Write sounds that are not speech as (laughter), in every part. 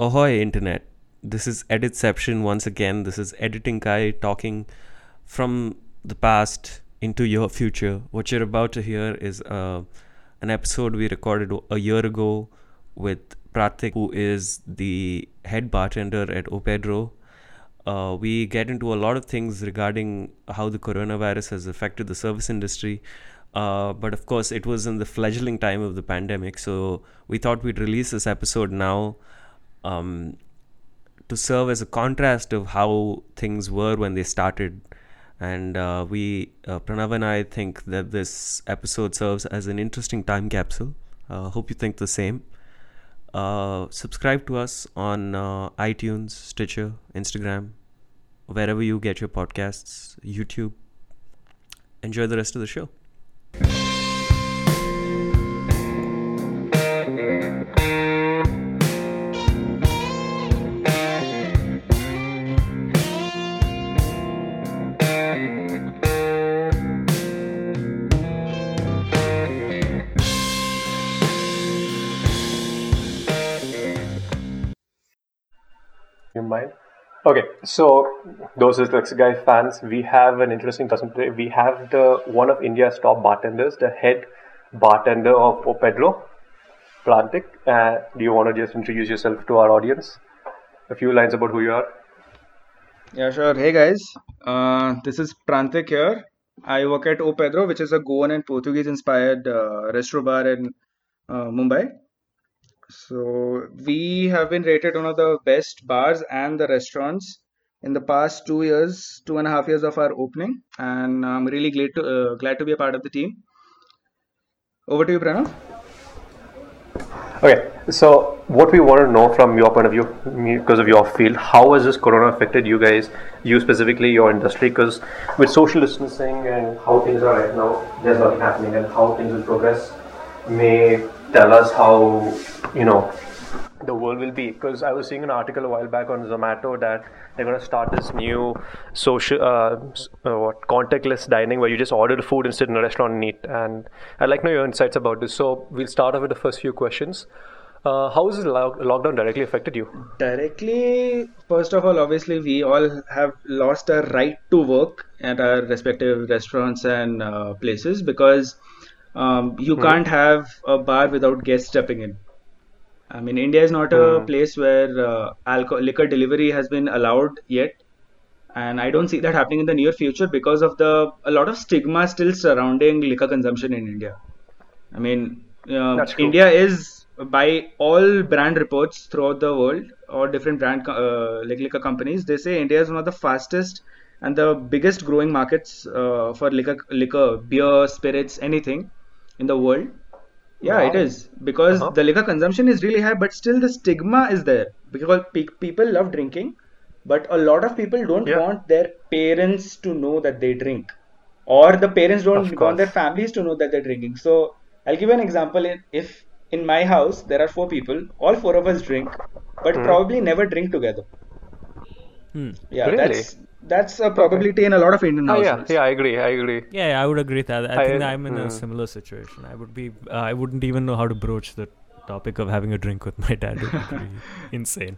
Ahoy, Internet. This is Editception once again. This is Editing Guy talking from the past into your future. What you're about to hear is uh, an episode we recorded a year ago with Pratik, who is the head bartender at O Pedro. Uh, we get into a lot of things regarding how the coronavirus has affected the service industry. Uh, but of course, it was in the fledgling time of the pandemic, so we thought we'd release this episode now um, to serve as a contrast of how things were when they started. And uh, we, uh, Pranav and I, think that this episode serves as an interesting time capsule. Uh, hope you think the same. Uh, subscribe to us on uh, iTunes, Stitcher, Instagram, wherever you get your podcasts, YouTube. Enjoy the rest of the show. Mind? Okay, so those is Lex Guy fans. We have an interesting person today. We have the one of India's top bartenders, the head bartender of O Pedro, Prantik. Uh, do you want to just introduce yourself to our audience? A few lines about who you are. Yeah, sure. Hey guys, uh, this is Prantik here. I work at O Pedro, which is a Goan and Portuguese inspired uh, restaurant bar in uh, Mumbai. So we have been rated one of the best bars and the restaurants in the past two years, two and a half years of our opening, and I'm really glad to uh, glad to be a part of the team. Over to you, Pranav. Okay, so what we want to know from your point of view, because of your field, how has this corona affected you guys, you specifically, your industry? Because with social distancing and how things are right now, there's nothing happening, and how things will progress may tell us how you know the world will be. Because i was seeing an article a while back on zomato that they're going to start this new social uh, uh, what contactless dining where you just order the food and sit in a restaurant and eat. And i'd like to know your insights about this. So we'll start off with the first few questions. Uh, how has the lo- lockdown directly affected you? Directly, first of all, obviously, we all have lost our right to work at our respective restaurants and uh, places because um, you can't have a bar without guests stepping in. I mean, India is not a place where uh, alcohol, liquor delivery has been allowed yet, and I don't see that happening in the near future because of the a lot of stigma still surrounding liquor consumption in India. I mean, That's. India is by all brand reports throughout the world or different brand uh, like liquor companies, they say India is one of the fastest and the biggest growing markets uh, for liquor, liquor, beer, spirits, anything in the world. Yeah, it Wow. is because Uh-huh. the liquor consumption is really high, but still the stigma is there because pe- people love drinking, but a lot of people don't Yeah. want their parents to know that they drink, or the parents don't want their families to know that they're drinking. So I'll give you an example. If in my house there are four people, all four of us drink, but Hmm. probably never drink together. Hmm. Yeah, Really? that's that's a probability in a lot of Indian oh, yeah households. yeah i agree i agree Yeah, yeah, I would agree with that. I, I- think I'm in a mm. similar situation. I would be, uh, I wouldn't even know how to broach the topic of having a drink with my dad. It would be (laughs) insane.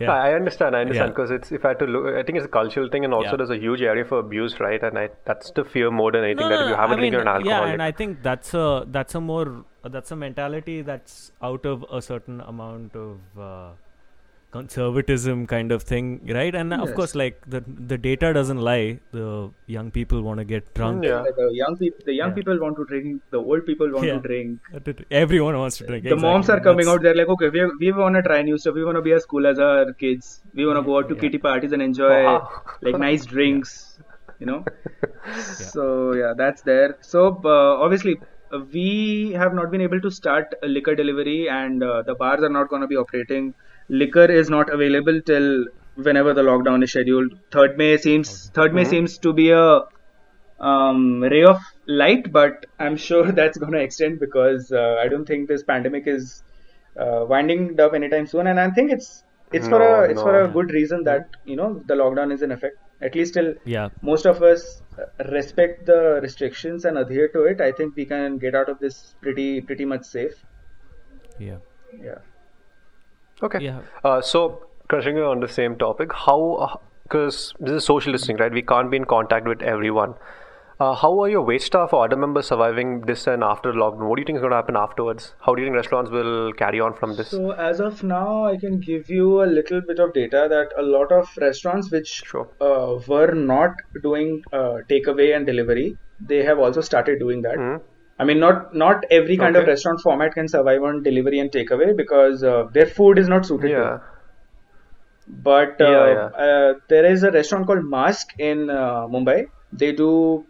Yeah. I I understand. I understand Yeah. because it's if I had to look, I think it's a cultural thing, and also Yeah. there's a huge area for abuse, right? And I, that's the fear more than anything No, that if you have a I drink, you're an alcoholic. Yeah, and I think that's a that's a more that's a mentality that's out of a certain amount of uh, conservatism kind of thing, right? And of course, like the the data doesn't lie. The young people want to get drunk. Yeah. The young people, the young Yeah. people want to drink. The old people want Yeah. to drink. Everyone wants to drink. the moms are coming That's- out they're like okay we, we want to try new stuff we want to be as cool as our kids we want to go out to Yeah. kitty parties and enjoy Wow. like nice (laughs) drinks you know (laughs) so yeah that's there so uh, obviously uh, we have not been able to start a liquor delivery and uh, the bars are not going to be operating liquor is not available till whenever the lockdown is scheduled third may seems third may seems to be a um, ray of light, but I'm (laughs) sure that's going to extend because uh, I don't think this pandemic is uh, winding up anytime soon, and I think it's it's for a it's for a good reason that you know the lockdown is in effect. At least till Yeah. most of us respect the restrictions and adhere to it, I think we can get out of this pretty pretty much safe. Yeah. Yeah. Okay. Yeah. Uh, so, continuing on the same topic, how, because this is social distancing, right? We can't be in contact with everyone. Uh, how are your wait staff or other members surviving this and after lockdown? What do you think is going to happen afterwards? How do you think restaurants will carry on from this? So as of now, I can give you a little bit of data that a lot of restaurants which Sure. uh, were not doing uh, takeaway and delivery, they have also started doing that. Mhm. I mean, not not every kind of restaurant format can survive on delivery and takeaway because uh, their food is not suited Yeah. But uh, Yeah. Uh, there is a restaurant called Masque in uh, Mumbai. They do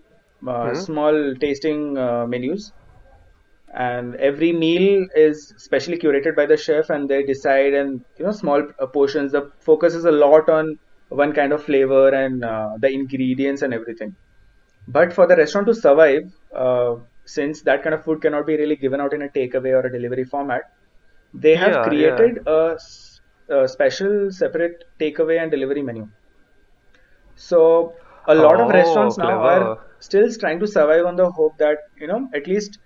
uh, Mhm. small tasting uh, menus, and every meal is specially curated by the chef, and they decide and you know small portions. The focus is a lot on one kind of flavor and uh, the ingredients and everything. But for the restaurant to survive, uh, since that kind of food cannot be really given out in a takeaway or a delivery format, they have Yeah, created a special separate takeaway and delivery menu. So a lot of Oh, restaurants now are still trying to survive on the hope that you know at least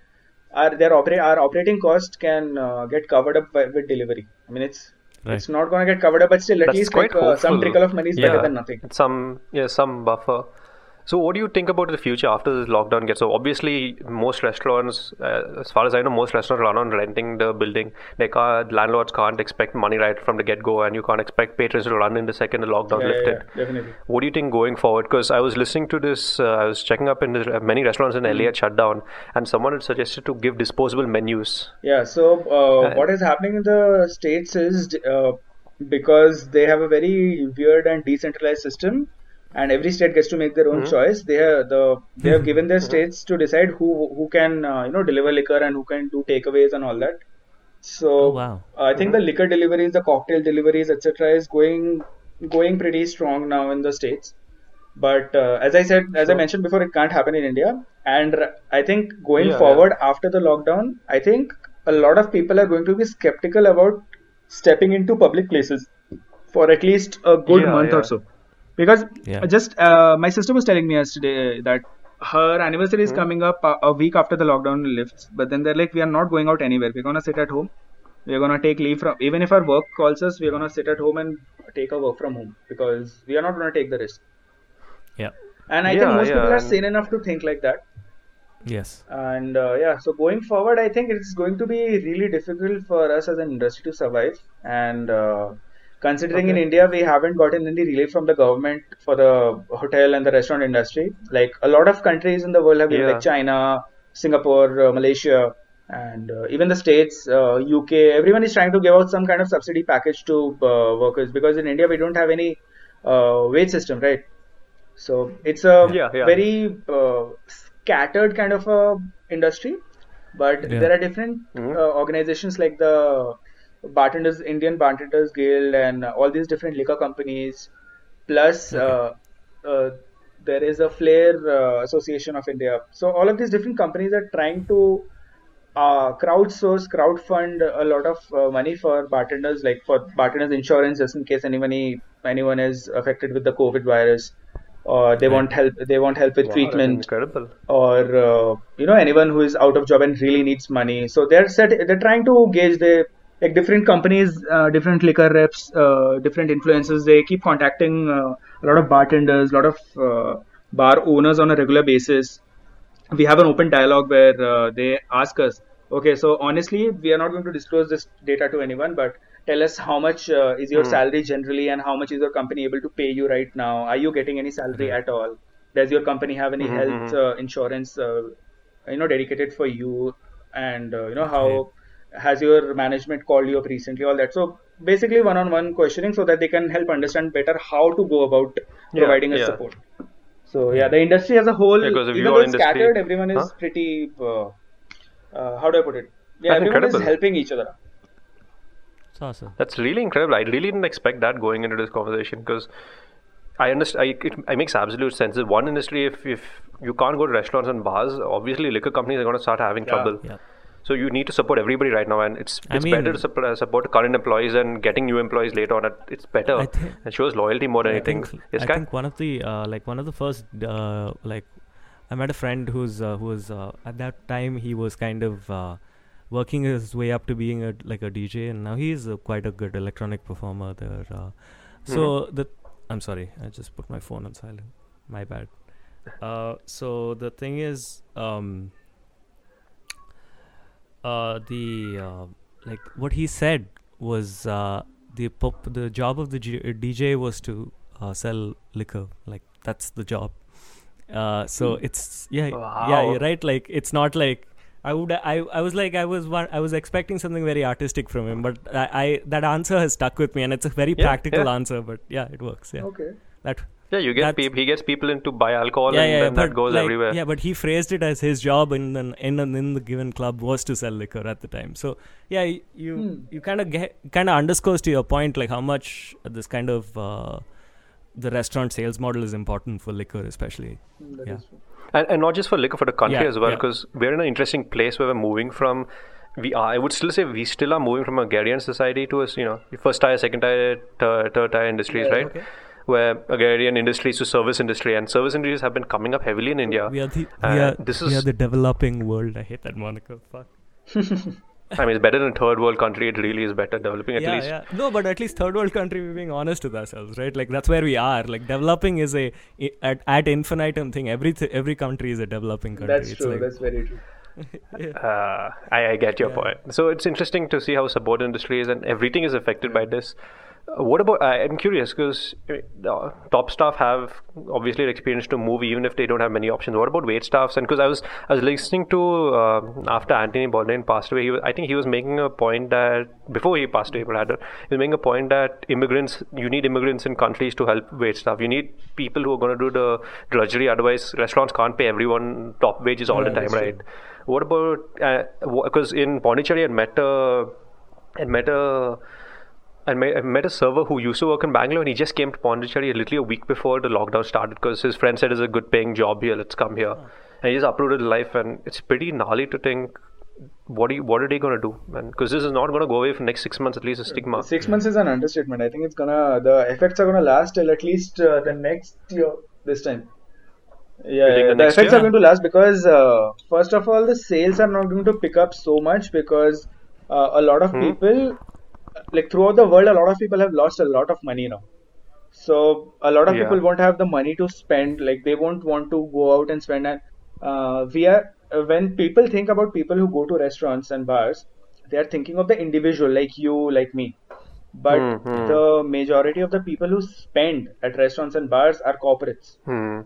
our their operate our operating cost can uh, get covered up by, with delivery. I mean it's Right. it's not going to get covered up, but still at That's least like, uh, some trickle of money is Yeah. better than nothing. Some yeah some buffer. So what do you think about the future after this lockdown gets over? Obviously, most restaurants, uh, as far as I know, most restaurants run on renting the building. They can't, landlords can't expect money right from the get-go, and you can't expect patrons to run in the second the lockdown Yeah, lifted. yeah, definitely. What do you think going forward? Because I was listening to this, uh, I was checking up in the, many restaurants in LA had shut down, and someone had suggested to give disposable menus. Yeah, so uh, Uh, what is happening in the states is uh, because they have a very weird and decentralized system, and every state gets to make their own choice. They have the they have given their (laughs) states to decide who who can uh, you know deliver liquor and who can do takeaways and all that. So Oh, wow. I think the liquor deliveries, the cocktail deliveries, etc., is going going pretty strong now in the states. But uh, as I said, as I mentioned before, it can't happen in India. And r- I think going Yeah, forward after the lockdown, I think a lot of people are going to be skeptical about stepping into public places for at least a good Yeah, month yeah. or so. Because Yeah. just uh, my sister was telling me yesterday that her anniversary is coming up a, a week after the lockdown lifts. But then they're like, we are not going out anywhere. We're gonna sit at home. We're gonna take leave from even if our work calls us, we're gonna sit at home and take a work from home because we are not gonna take the risk. Yeah. And I Yeah, think most yeah, people are sane enough to think like that. Yes. And uh, yeah, so going forward, I think it's going to be really difficult for us as an industry to survive. And uh, considering in India, we haven't gotten any relief from the government for the hotel and the restaurant industry. Like a lot of countries in the world have been, Yeah. like China, Singapore, uh, Malaysia, and uh, even the states, uh, UK. Everyone is trying to give out some kind of subsidy package to uh, workers because in India we don't have any uh, wage system, right? So it's a Yeah, yeah. very uh, scattered kind of a industry, but there are different Mhm. uh, organizations like the bartenders, Indian Bartenders Guild, and all these different liquor companies. Plus, uh, uh, there is a Flair uh, Association of India. So all of these different companies are trying to uh, crowdsource, crowdfund a lot of uh, money for bartenders, like for bartenders insurance, just in case anyone anyone is affected with the COVID virus, or they Right. want help. They want help with Wow, treatment incredible. or uh, you know anyone who is out of job and really needs money so they're set they're trying to gauge the like different companies uh, different liquor reps uh, different influencers they keep contacting uh, a lot of bartenders a lot of uh, bar owners on a regular basis. We have an open dialogue where uh, they ask us okay so honestly we are not going to disclose this data to anyone but tell us how much uh, is your Hmm. salary generally and how much is your company able to pay you right now? Are you getting any salary at all? Does your company have any Mhm, health uh, insurance uh, you know dedicated for you? And uh, you know how has your management called you up recently all that so basically one-on-one questioning so that they can help understand better how to go about Yeah, providing a yeah. support so yeah the industry as a whole Yeah, 'cause if even though it's industry- scattered everyone is Huh? pretty uh, uh, how do i put it yeah That's everyone is helping each other awesome. That's really incredible. I really didn't expect that going into this conversation because I understand. I, it, it makes absolute sense. That one industry, if if you can't go to restaurants and bars, obviously liquor companies are going to start having Yeah. trouble. Yeah. So you need to support everybody right now, and it's it's better to support, support current employees and getting new employees later on. It's better. I thi- it shows loyalty more than I anything. think, Yes, I Kai? think one of the uh, like one of the first uh, like I met a friend who's uh, who was uh, at that time he was kind of uh, working his way up to being a like a DJ, and now he's quite a good electronic performer there. Uh, so the I'm sorry, I just put my phone on silent. My bad. Uh, so the thing is, um, uh, the uh, like what he said was uh, the pop- the job of the G- uh, DJ was to uh, sell liquor. Like that's the job. Uh, so it's yeah, yeah, you're right. Like it's not like I would. I I was like I was one. I was expecting something very artistic from him, but I, I that answer has stuck with me, and it's a very Yeah, practical yeah. answer. But yeah, it works. Yeah, Okay. that Yeah, you get That's- peop he gets people in to buy alcohol, yeah, and yeah, then that goes like, everywhere. Yeah, but he phrased it as his job in an, in an, in the given club was to sell liquor at the time. So yeah, y- you Hmm. you kind of get kind of underscores to your point like how much this kind of uh, the restaurant sales model is important for liquor, especially. Mm, that Yeah. is and, and not just for liquor, for the country Yeah, as well, yeah. because we're in an interesting place where we're moving from. We are, I would still say we still are moving from a agrarian society to a you know first tier, second tier, third, third tier industries, Yeah, right? okay. Where agrarian industries to service industry, and service industries have been coming up heavily in India. We are the Uh, we are this we are the developing world. I hate that moniker. Fuck. (laughs) I mean, it's better than third world country. It really is better developing at yeah, least. yeah. No, but at least third world country, we're being honest with ourselves, right? Like that's where we are. Like developing is a at at infinitum thing. Every th- every country is a developing country. That's It's true. like- That's very true. (laughs) Uh, I, I get your Yeah. point. So it's interesting to see how support industry is, and everything is affected by this. Uh, what about? I'm curious because uh, top staff have obviously experience to move even if they don't have many options. What about wait staffs? And because I was I was listening to uh, after Anthony Bourdain passed away, he was, I think he was making a point that before he passed away, rather, he was making a point that immigrants you need immigrants in countries to help wait staff. You need people who are going to do the drudgery. Otherwise, restaurants can't pay everyone top wages all Yeah, the time, true. right? What about because in Pondicherry, I met a, I met a, I met, I met a server who used to work in Bangalore, and he just came to Pondicherry literally a week before the lockdown started because his friend said it's a good paying job here. Let's come here, and he just his life, and it's pretty gnarly to think. What are you, what are they gonna do, man? Because this is not gonna go away for next six months at least. A stigma. Six months is an understatement. I think it's gonna the effects are gonna last till at least uh, the next year this time. Yeah, yeah, the the effects year? are going to last because uh, first of all, the sales are not going to pick up so much because uh, a lot of Hmm. people, like throughout the world, a lot of people have lost a lot of money now. So a lot of Yeah. people won't have the money to spend. Like they won't want to go out and spend. And uh, we are when people think about people who go to restaurants and bars, they are thinking of the individual, like you, like me. But Mhm. the majority of the people who spend at restaurants and bars are corporates Hmm.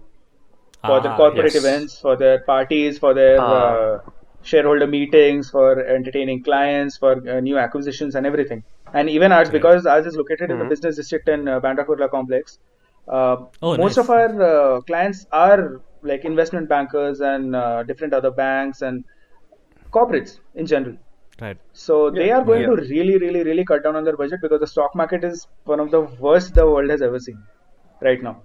for their Ah, corporate yes. events, for their parties, for their Ah. uh, shareholder meetings, for entertaining clients, for uh, new acquisitions and everything. And even ours, because ours is located in the Mhm. business district in uh, Bandra Kurla complex. Uh, Oh, most nice. of our uh, clients are like investment bankers and uh, different other banks and corporates in general. Right. So they are going Yeah. to really, really, really cut down on their budget because the stock market is one of the worst the world has ever seen right now,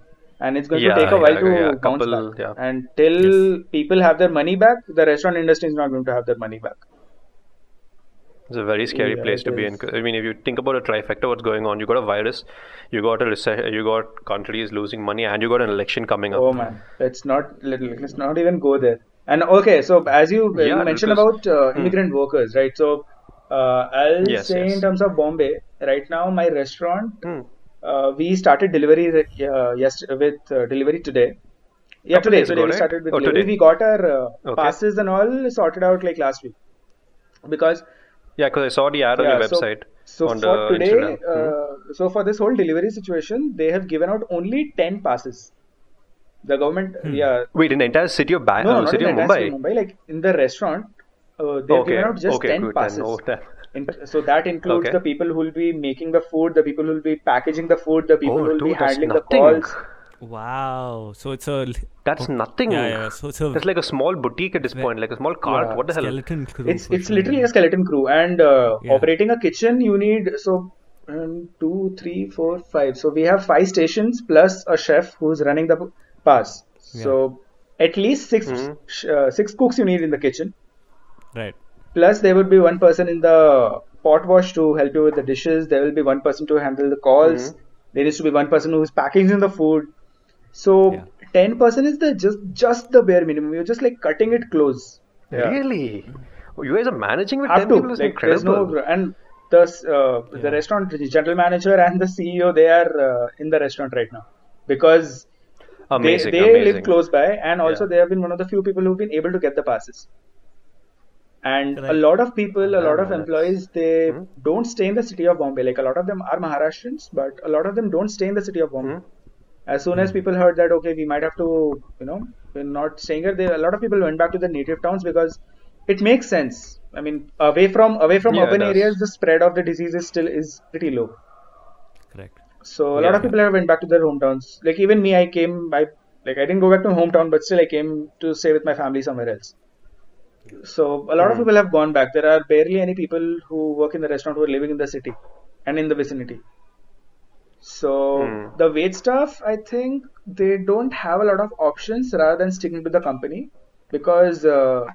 and it's going Yeah, to take a while yeah, to yeah, bounce couple- back. yeah. And till people have their money back, the restaurant industry is not going to have their money back. It's a very scary Yeah, place to be in. I mean, if you think about a trifecta, what's going on? You got a virus, you got a recession, you got countries losing money, and you got an election coming up. Oh man, let's not let, let's not even go there. And okay, so as you, Yeah, you mentioned because- about uh, immigrant workers, right? So uh, I'll Yes, say yes. in terms of Bombay, right now my restaurant, Hmm. uh, we started delivery uh, yes with uh, delivery today. Yeah, Couple today. days Today ago, we right? started with Oh, delivery. today. We got our uh, Okay. passes and all sorted out like last week because Yeah, because I saw the ad on yeah, your so- website So, on for the today, Instagram. Hmm. uh, so for this whole delivery situation, they have given out only ten passes. The government, yeah, Wait, in the entire city of Ba- no, no, uh, not city in of Mumbai. entire city of Mumbai. Like in the restaurant, uh, they've Okay, given out just okay, ten good, then. passes. Oh, that- In, so that includes Okay. the people who will be making the food, the people who will be packaging the food, the people Oh, who will be dude, that's handling nothing. the calls. Wow. So it's a That's nothing. yeah, yeah. So it's a That's like a small boutique at this point, like a small cart. Yeah. What the hell? skeleton crew. It's, it's sure. literally a skeleton crew, and uh, Yeah. operating a kitchen, you need so um, two, three, four, five. So we have five stations plus a chef who's running the p- pass. So at least 6 Mhm. sh- uh, six cooks you need in the kitchen. right. Plus there would be one person in the pot wash to help you with the dishes. There will be one person to handle the calls. Mhm. There needs to be one person who's packaging the food. So Yeah. ten person is the just just the bare minimum. You're just like cutting it close. Yeah. Really? You guys are managing with have 10 to people is like incredible. no and the uh, the restaurant general manager and the CEO they are uh, in the restaurant right now because amazing, they, they amazing. live close by and also Yeah. they have been one of the few people who've been able to get the passes and a lot of people a lot of that's- employees they Mhm. don't stay in the city of bombay like a lot of them are maharashtrians but a lot of them don't stay in the city of bombay Mhm. As soon as people heard that okay we might have to you know we're not staying here they, a lot of people went back to their native towns because it makes sense i mean away from away from Yeah, urban areas the spread of the disease is still is pretty low Correct. so a lot of people have went back to their hometowns. Like even me, I came. I like I didn't go back to my hometown, but still I came to stay with my family somewhere else. So a lot of Hmm. people have gone back. There are barely any people who work in the restaurant who are living in the city and in the vicinity. So Hmm. the wait staff, I think they don't have a lot of options rather than sticking to the company because. Uh,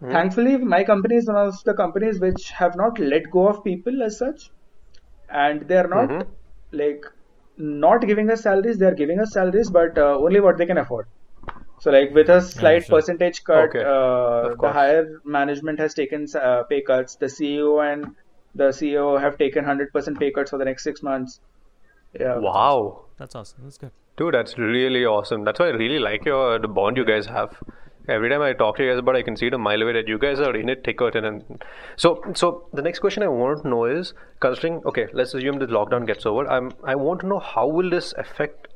Hmm. Thankfully, my company is one of the companies which have not let go of people as such, and they are not Mhm. like not giving us salaries they are giving us salaries but uh, only what they can afford so like with a slight sure. percentage cut Okay. uh, the higher management has taken uh, pay cuts the ceo and the ceo have taken 100% pay cuts for the next six months yeah Wow. That's awesome. That's good. Dude, that's really awesome. That's why I really like your the bond you guys have. Every time I talk to you guys about, it, I can see it a mile away that you guys are in it thick or thin. And so, so the next question I want to know is, considering, okay, let's assume the lockdown gets over. I'm, I want to know how will this affect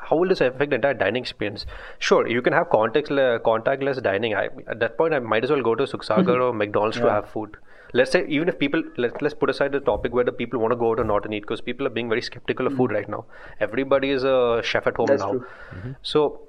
how will this affect the entire dining experience? Sure, you can have contact uh, contactless dining. I, at that point, I might as well go to Sukh Sagar mm-hmm. or McDonald's to have food. Let's say even if people let, let's put aside the topic where the people want to go out or not and eat because people are being very skeptical of food hmm. right now. Everybody is a chef at home That's now. true. So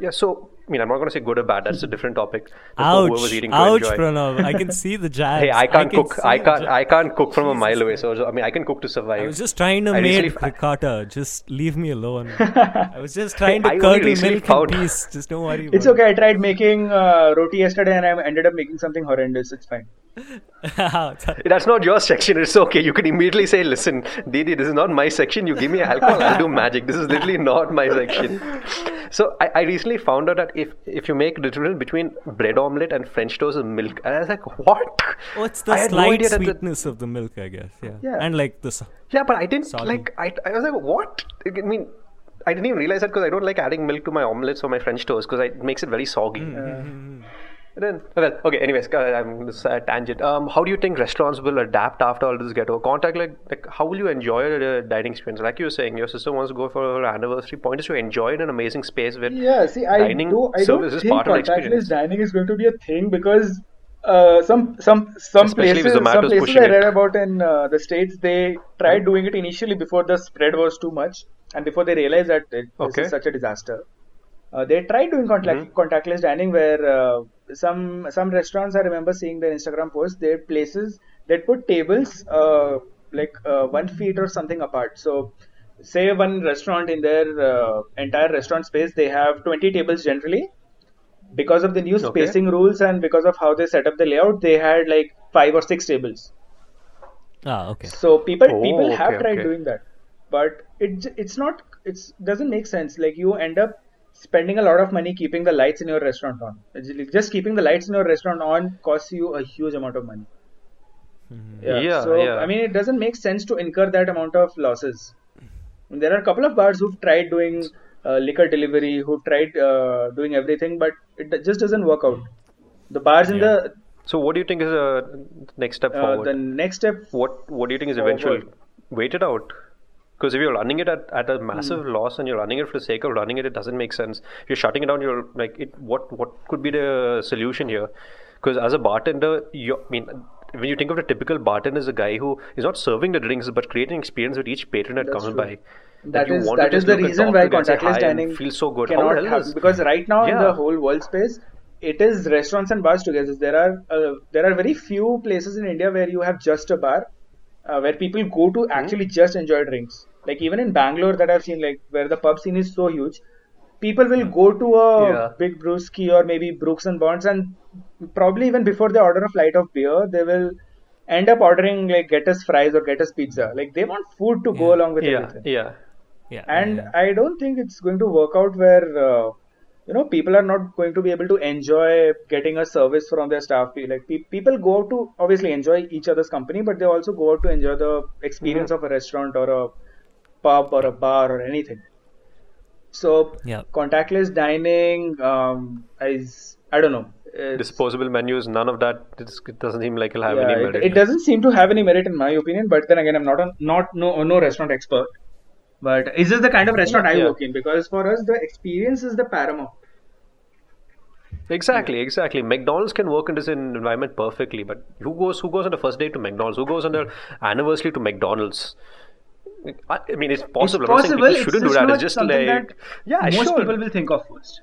yeah, so I mean, I'm not going to say good or bad. That's a different topic. Ouch! whoever's eating to Ouch, enjoy. Pranav. I can see the (laughs) jabs. Hey, I can't can cook. I can't. I can't cook from a mile away. So, so, I mean, I can cook to survive. I was just trying to I make recently- ricotta. Just leave me alone. (laughs) I was just trying to I curdle milk found- in peace. Just don't worry. it's about okay i tried making uh, roti yesterday and i ended up making something horrendous it's fine. (laughs) That's not your section. It's okay. You can immediately say, "Listen, Didi, this is not my section. You give me alcohol, I'll do magic. This is literally not my section." So I, I recently found out that if if you make the difference between bread omelette and French toast and milk, and I was like, "What?" oh, it's the had no slight idea that the- sweetness of the milk, I guess. Yeah. Yeah. And like the. s- Yeah, but I didn't Salty. like. I, I was like, what? I mean, I didn't even realize that because I don't like adding milk to my omelets or my French toast because it makes it very soggy. Mm-hmm. And then, well, okay. Anyways, uh, I'm this uh, tangent. Um, how do you think restaurants will adapt after all this get over? Contact like, like how will you enjoy the dining experience? Like you were saying, your sister wants to go for her anniversary. Point is to enjoy in an amazing space where Yeah, see, I dining do. I don't is think part of the experience. dining is going to be a thing because uh, some some some Especially places some places I read it. about in uh, the states they tried doing it initially before the spread was too much and before they realized that it, this is such a disaster. Uh, they tried doing contact, Mhm. contactless dining where uh, some some restaurants I remember seeing their Instagram posts. Their places they put tables uh, like uh, one feet or something apart. So say one restaurant in their uh, entire restaurant space they have 20 tables generally because of the new Okay. spacing rules and because of how they set up the layout they had like five or six tables Ah, okay. so people Oh, people have okay, tried okay. doing that but it it's not it's doesn't make sense like you end up spending a lot of money keeping the lights in your restaurant on. Just keeping the lights in your restaurant on costs you a huge amount of money yeah, Yeah, so yeah. i mean it doesn't make sense to incur that amount of losses there are a couple of bars who've tried doing uh, liquor delivery who've tried uh, doing everything but it just doesn't work out the bars in Yeah. the So, what do you think is the next step uh, the next step what what do you think is eventual Forward. wait it out because if you're running it at, at a massive Hmm. loss and you're running it for the sake of running it it doesn't make sense. If you're shutting it down you're like it what what could be the solution here? Because as a bartender you I mean when you think of the typical bartender is a guy who is not serving the drinks but creating experience with each patron that That's comes true. by. That you is that is the reason why to them, say contactless dining feels so good. How cannot happen because right now in the whole world space it is restaurants and bars together. There are uh, there are very few places in india where you have just a bar uh, where people go to actually just enjoy drinks. Like even in bangalore that i've seen like where the pub scene is so huge people will go to a Yeah. Big Brewsky or maybe brooks and bonds and probably even before they order a flight of beer they will end up ordering like get us fries or get us pizza. Like they want food to go along with yeah. everything. Yeah. Yeah. and yeah. I don't think it's going to work out where uh, you know people are not going to be able to enjoy getting a service from their staff like pe- people go out to obviously enjoy each other's company but they also go out to enjoy the experience of a restaurant or a pub or a bar or anything so Yeah. contactless dining um, is i don't know it's- Disposable menus, none of that. It doesn't seem like it'll have yeah, any it, merit. it doesn't seem to have any merit in my opinion but then again i'm not a not no no restaurant expert but is this the kind of restaurant i Yeah. work in because for us the experience is the paramount Exactly, exactly. McDonald's can work in this environment perfectly, but who goes who goes on the first day to McDonald's? Who goes on the anniversary to McDonald's? I I mean, it's possible. it's I'm not saying possible people it's shouldn't do that. It's just something like that yeah, most sure. people will think of first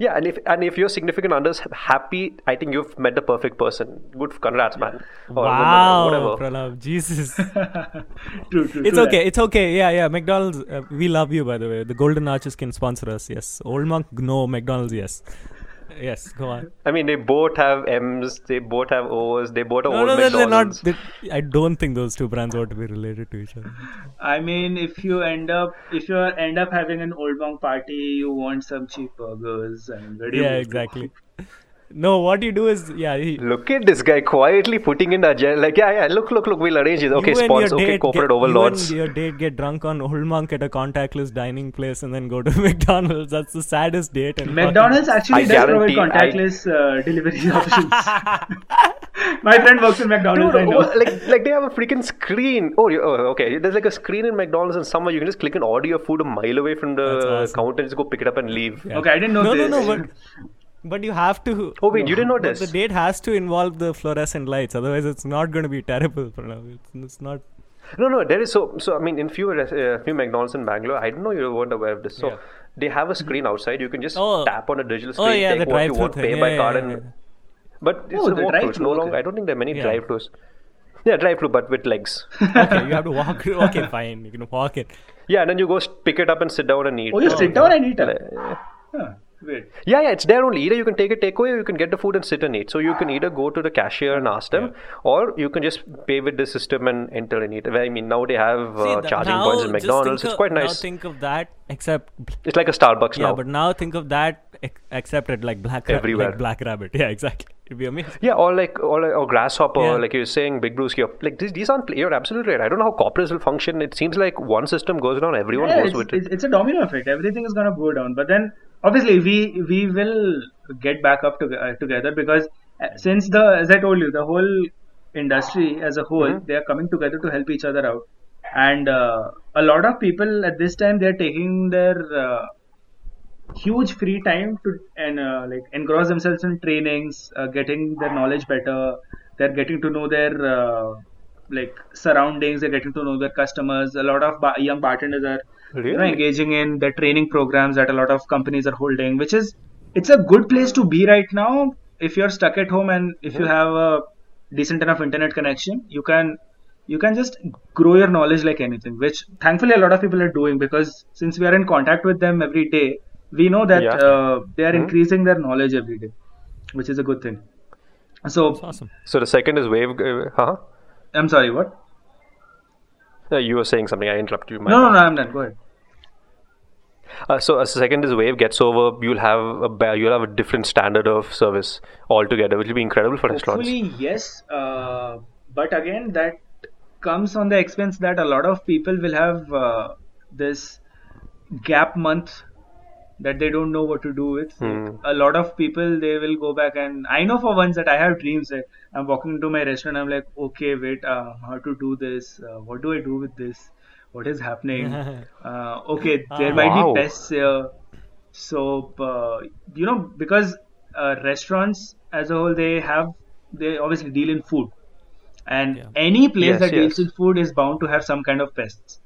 Yeah, and if and if your significant other's happy, I think you've met the perfect person. Good, congrats, man. Or woman, wow, whatever. Pranav, Jesus. (laughs) true, true, it's true okay. It's okay. Yeah, yeah. McDonald's. Uh, we love you, by the way. The Golden Arches can sponsor us. Yes. Old Monk. No. McDonald's. Yes. Yes. Go on. I mean, they both have M's, they both have O's, they both have No, old no, no, they're not. McDonald's. they- I don't think those two brands ought to be related to each other. I mean, if you end up if you end up having an old monk party, you want some cheap burgers and where do Yeah, move to? exactly. No, what you do is, yeah, he, Look at this guy quietly putting in a gel. Like, yeah, yeah, look, look, look, we'll arrange it. Okay, you and sponsor, okay, corporate get, overlords. You and your date get drunk on Old Monk at a contactless dining place and then go to (laughs) McDonald's. That's the saddest date. And McDonald's actually I does provide guarantee I- contactless uh, delivery (laughs) options. My friend works in McDonald's. Dude, I know. oh, like, like they have a freaking screen. Oh, you, oh, okay. There's like a screen in McDonald's, and somewhere you can just click and order your food a mile away from the awesome. counter and just go pick it up and leave. Yeah. Okay, I didn't know no, this. No, no, but but you have to. Oh wait, you didn't notice. the date has to involve the fluorescent lights, otherwise it's not going to be terrible. Pranav. It's, it's not. No, no, there is so so. I mean, in few uh, few McDonald's in Bangalore, I don't know you weren't aware of this. So Yeah. they have a screen outside. You can just Oh. tap on a digital screen, Oh screen, yeah, take the what you drive-through want, thing. pay Yeah, by yeah, card, yeah, and but it's Oh, a the walk-through. Drive-through, no longer. I don't think there are many Yeah. drive-throughs. Yeah, drive-through, but with legs. (laughs) okay, you have to walk. Okay, (laughs) fine. You can walk it. Yeah, and then you go pick it up and sit down and eat. Oh, you sit down and eat it. Uh, Huh, Wait. Yeah, yeah, it's there only. Either you can take a takeaway or you can get the food and sit and eat. So you can either go to the cashier and ask them, or you can just pay with the system and enter and eat. I mean, now they have uh, See, th- charging now points in McDonald's. It's of- quite Now nice. think of that, except It's like a Starbucks yeah, now. but now think of that ex- except at like Black Ra- Everywhere. like Black Rabbit. (laughs) Yeah, exactly. It'd be amazing. Yeah, or like or, like, or grasshopper, Yeah. like you're saying, Big Brewsky. or- Like these, these aren't. You're absolutely right. I don't know how corporates will function. It seems like one system goes down, everyone Yeah, goes it's, with it. it's a domino effect. Everything is gonna go down. But then, obviously, we we will get back up to, uh, together because uh, since the as I told you, the whole industry as a whole, Mm-hmm. they are coming together to help each other out. And uh, a lot of people at this time they're taking their uh, huge free time to and uh, like engross themselves in trainings, uh, getting their knowledge better. They're getting to know their uh, like surroundings. They're getting to know their customers. A lot of ba- young bartenders are you know, engaging in the training programs that a lot of companies are holding, which is it's a good place to be right now. If you're stuck at home and if you have a decent enough internet connection, you can you can just grow your knowledge like anything, which thankfully a lot of people are doing because since we are in contact with them every day, we know that Yeah. uh, they are Mhm. increasing their knowledge every day, which is a good thing. So It's awesome. So the second is wave. Uh, huh? I'm sorry, what? Uh, you were saying something. I interrupted you. No, no, no, I'm done. Go ahead. Uh, so a second is wave gets over, you'll have a you'll have a different standard of service altogether, which will be incredible for restaurants. Hopefully, yes. Uh, but again, that comes on the expense that a lot of people will have uh, this gap month that they don't know what to do with. Hmm. A lot of people they will go back and I know for once that I have dreams that I'm walking into my restaurant. I'm like, okay, wait, uh, how to do this? Uh, what do I do with this? What is happening? (laughs) uh, okay, there might Wow. be pests here. So uh, you know because uh, restaurants as a whole they have they obviously deal in food, and Yeah. any place Yes, that deals in food is bound to have some kind of pests.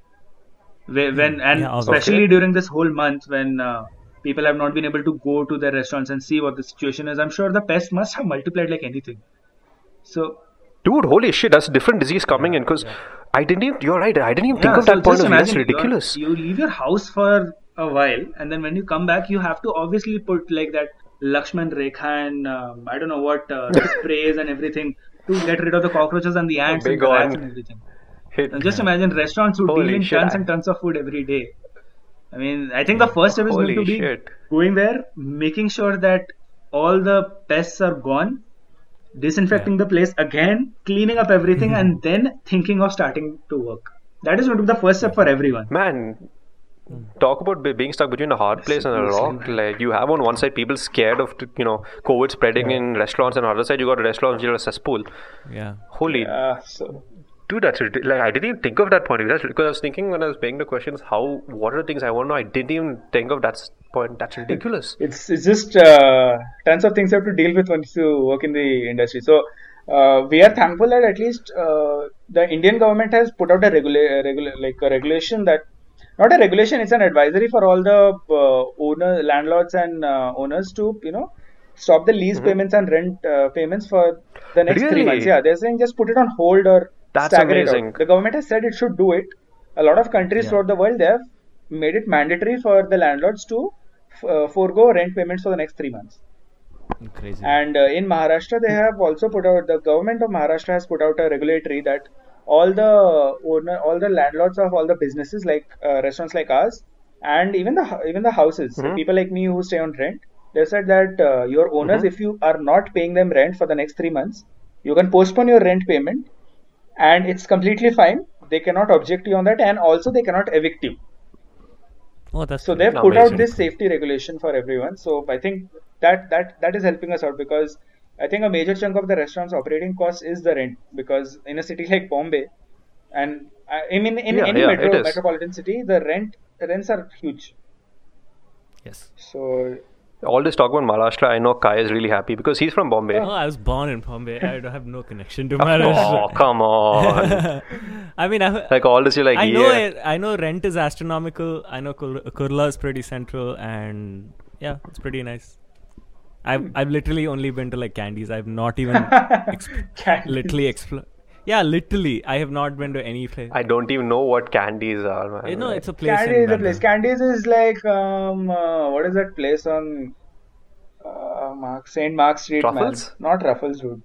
Whe- When and Yeah, especially Okay. during this whole month when uh, people have not been able to go to their restaurants and see what the situation is, I'm sure the pests must have multiplied like anything. So Dude, holy shit, that's a different disease coming in because I didn't even, you're right, I didn't even think of so that point of view. That's ridiculous. You leave your house for a while, and then when you come back, you have to obviously put like that Lakshman Rekha and um, I don't know what uh, (laughs) sprays and everything to get rid of the cockroaches and the ants and the rats and everything. Hit. And just imagine restaurants who Holy deal in shit, tons I- and tons of food every day. I mean, I think the first step is Holy going to be shit. going there, making sure that all the pests are gone, disinfecting the place again, cleaning up everything, and then thinking of starting to work. That is going to be the first step for everyone. Man, talk about being stuck between a hard place and a rock. Like you have on one side people scared of you know COVID spreading in restaurants, and on the other side you got restaurants which are a cesspool. Yeah. Holy Uh, so dude, that's like I didn't even think of that point. of That's because I was thinking when I was paying the questions, how what are the things I want to know. I didn't even think of that point. That's ridiculous. (laughs) it's it's just uh, tons of things you have to deal with once you work in the industry. So uh, we are thankful that at least uh, the Indian government has put out a regula- regula- like a regulation that not a regulation, it's an advisory for all the uh, owner landlords and uh, owners to you know stop the lease payments and rent uh, payments for the next three months. Yeah, they're saying just put it on hold or That's stagger it out. amazing. The government has said it should do it. A lot of countries Yeah. throughout the world they have made it mandatory for the landlords to uh, forego rent payments for the next three months. Crazy. And uh, in Maharashtra, they have also put out the government of Maharashtra has put out a regulatory that all the owner, all the landlords of all the businesses like uh, restaurants like ours, and even the even the houses, Mhm. people like me who stay on rent, they said that uh, your owners, Mhm. if you are not paying them rent for the next three months, you can postpone your rent payment, and it's completely fine. They cannot object to you on that, and also they cannot evict you. oh, that's So they've put out this safety regulation for everyone. So I think that that that is helping us out because I think a major chunk of the restaurant's operating cost is the rent because in a city like Bombay, and I I mean in Yeah, any yeah, metro metropolitan city, the rent rents are huge. Yes. So All this talk about Maharashtra, I know Kai is really happy because he's from Bombay. Oh, I was born in Bombay. I don't have no connection to Maharashtra. Oh, come on. (laughs) I mean, I, (laughs) like all this, you're like, I know yeah. it, I know rent is astronomical. I know Kur- Kurla is pretty central, and yeah, it's pretty nice. I've I've literally only been to like candies. I've not even (laughs) exp- literally explore. Yeah, literally, I have not been to any place. I don't even know what candies are, man. you know, it's a place. Candies is a place. Candies is like um uh, what is that place on uh, Mark Saint Mark Street? man? Truffles? Not Ruffles, dude.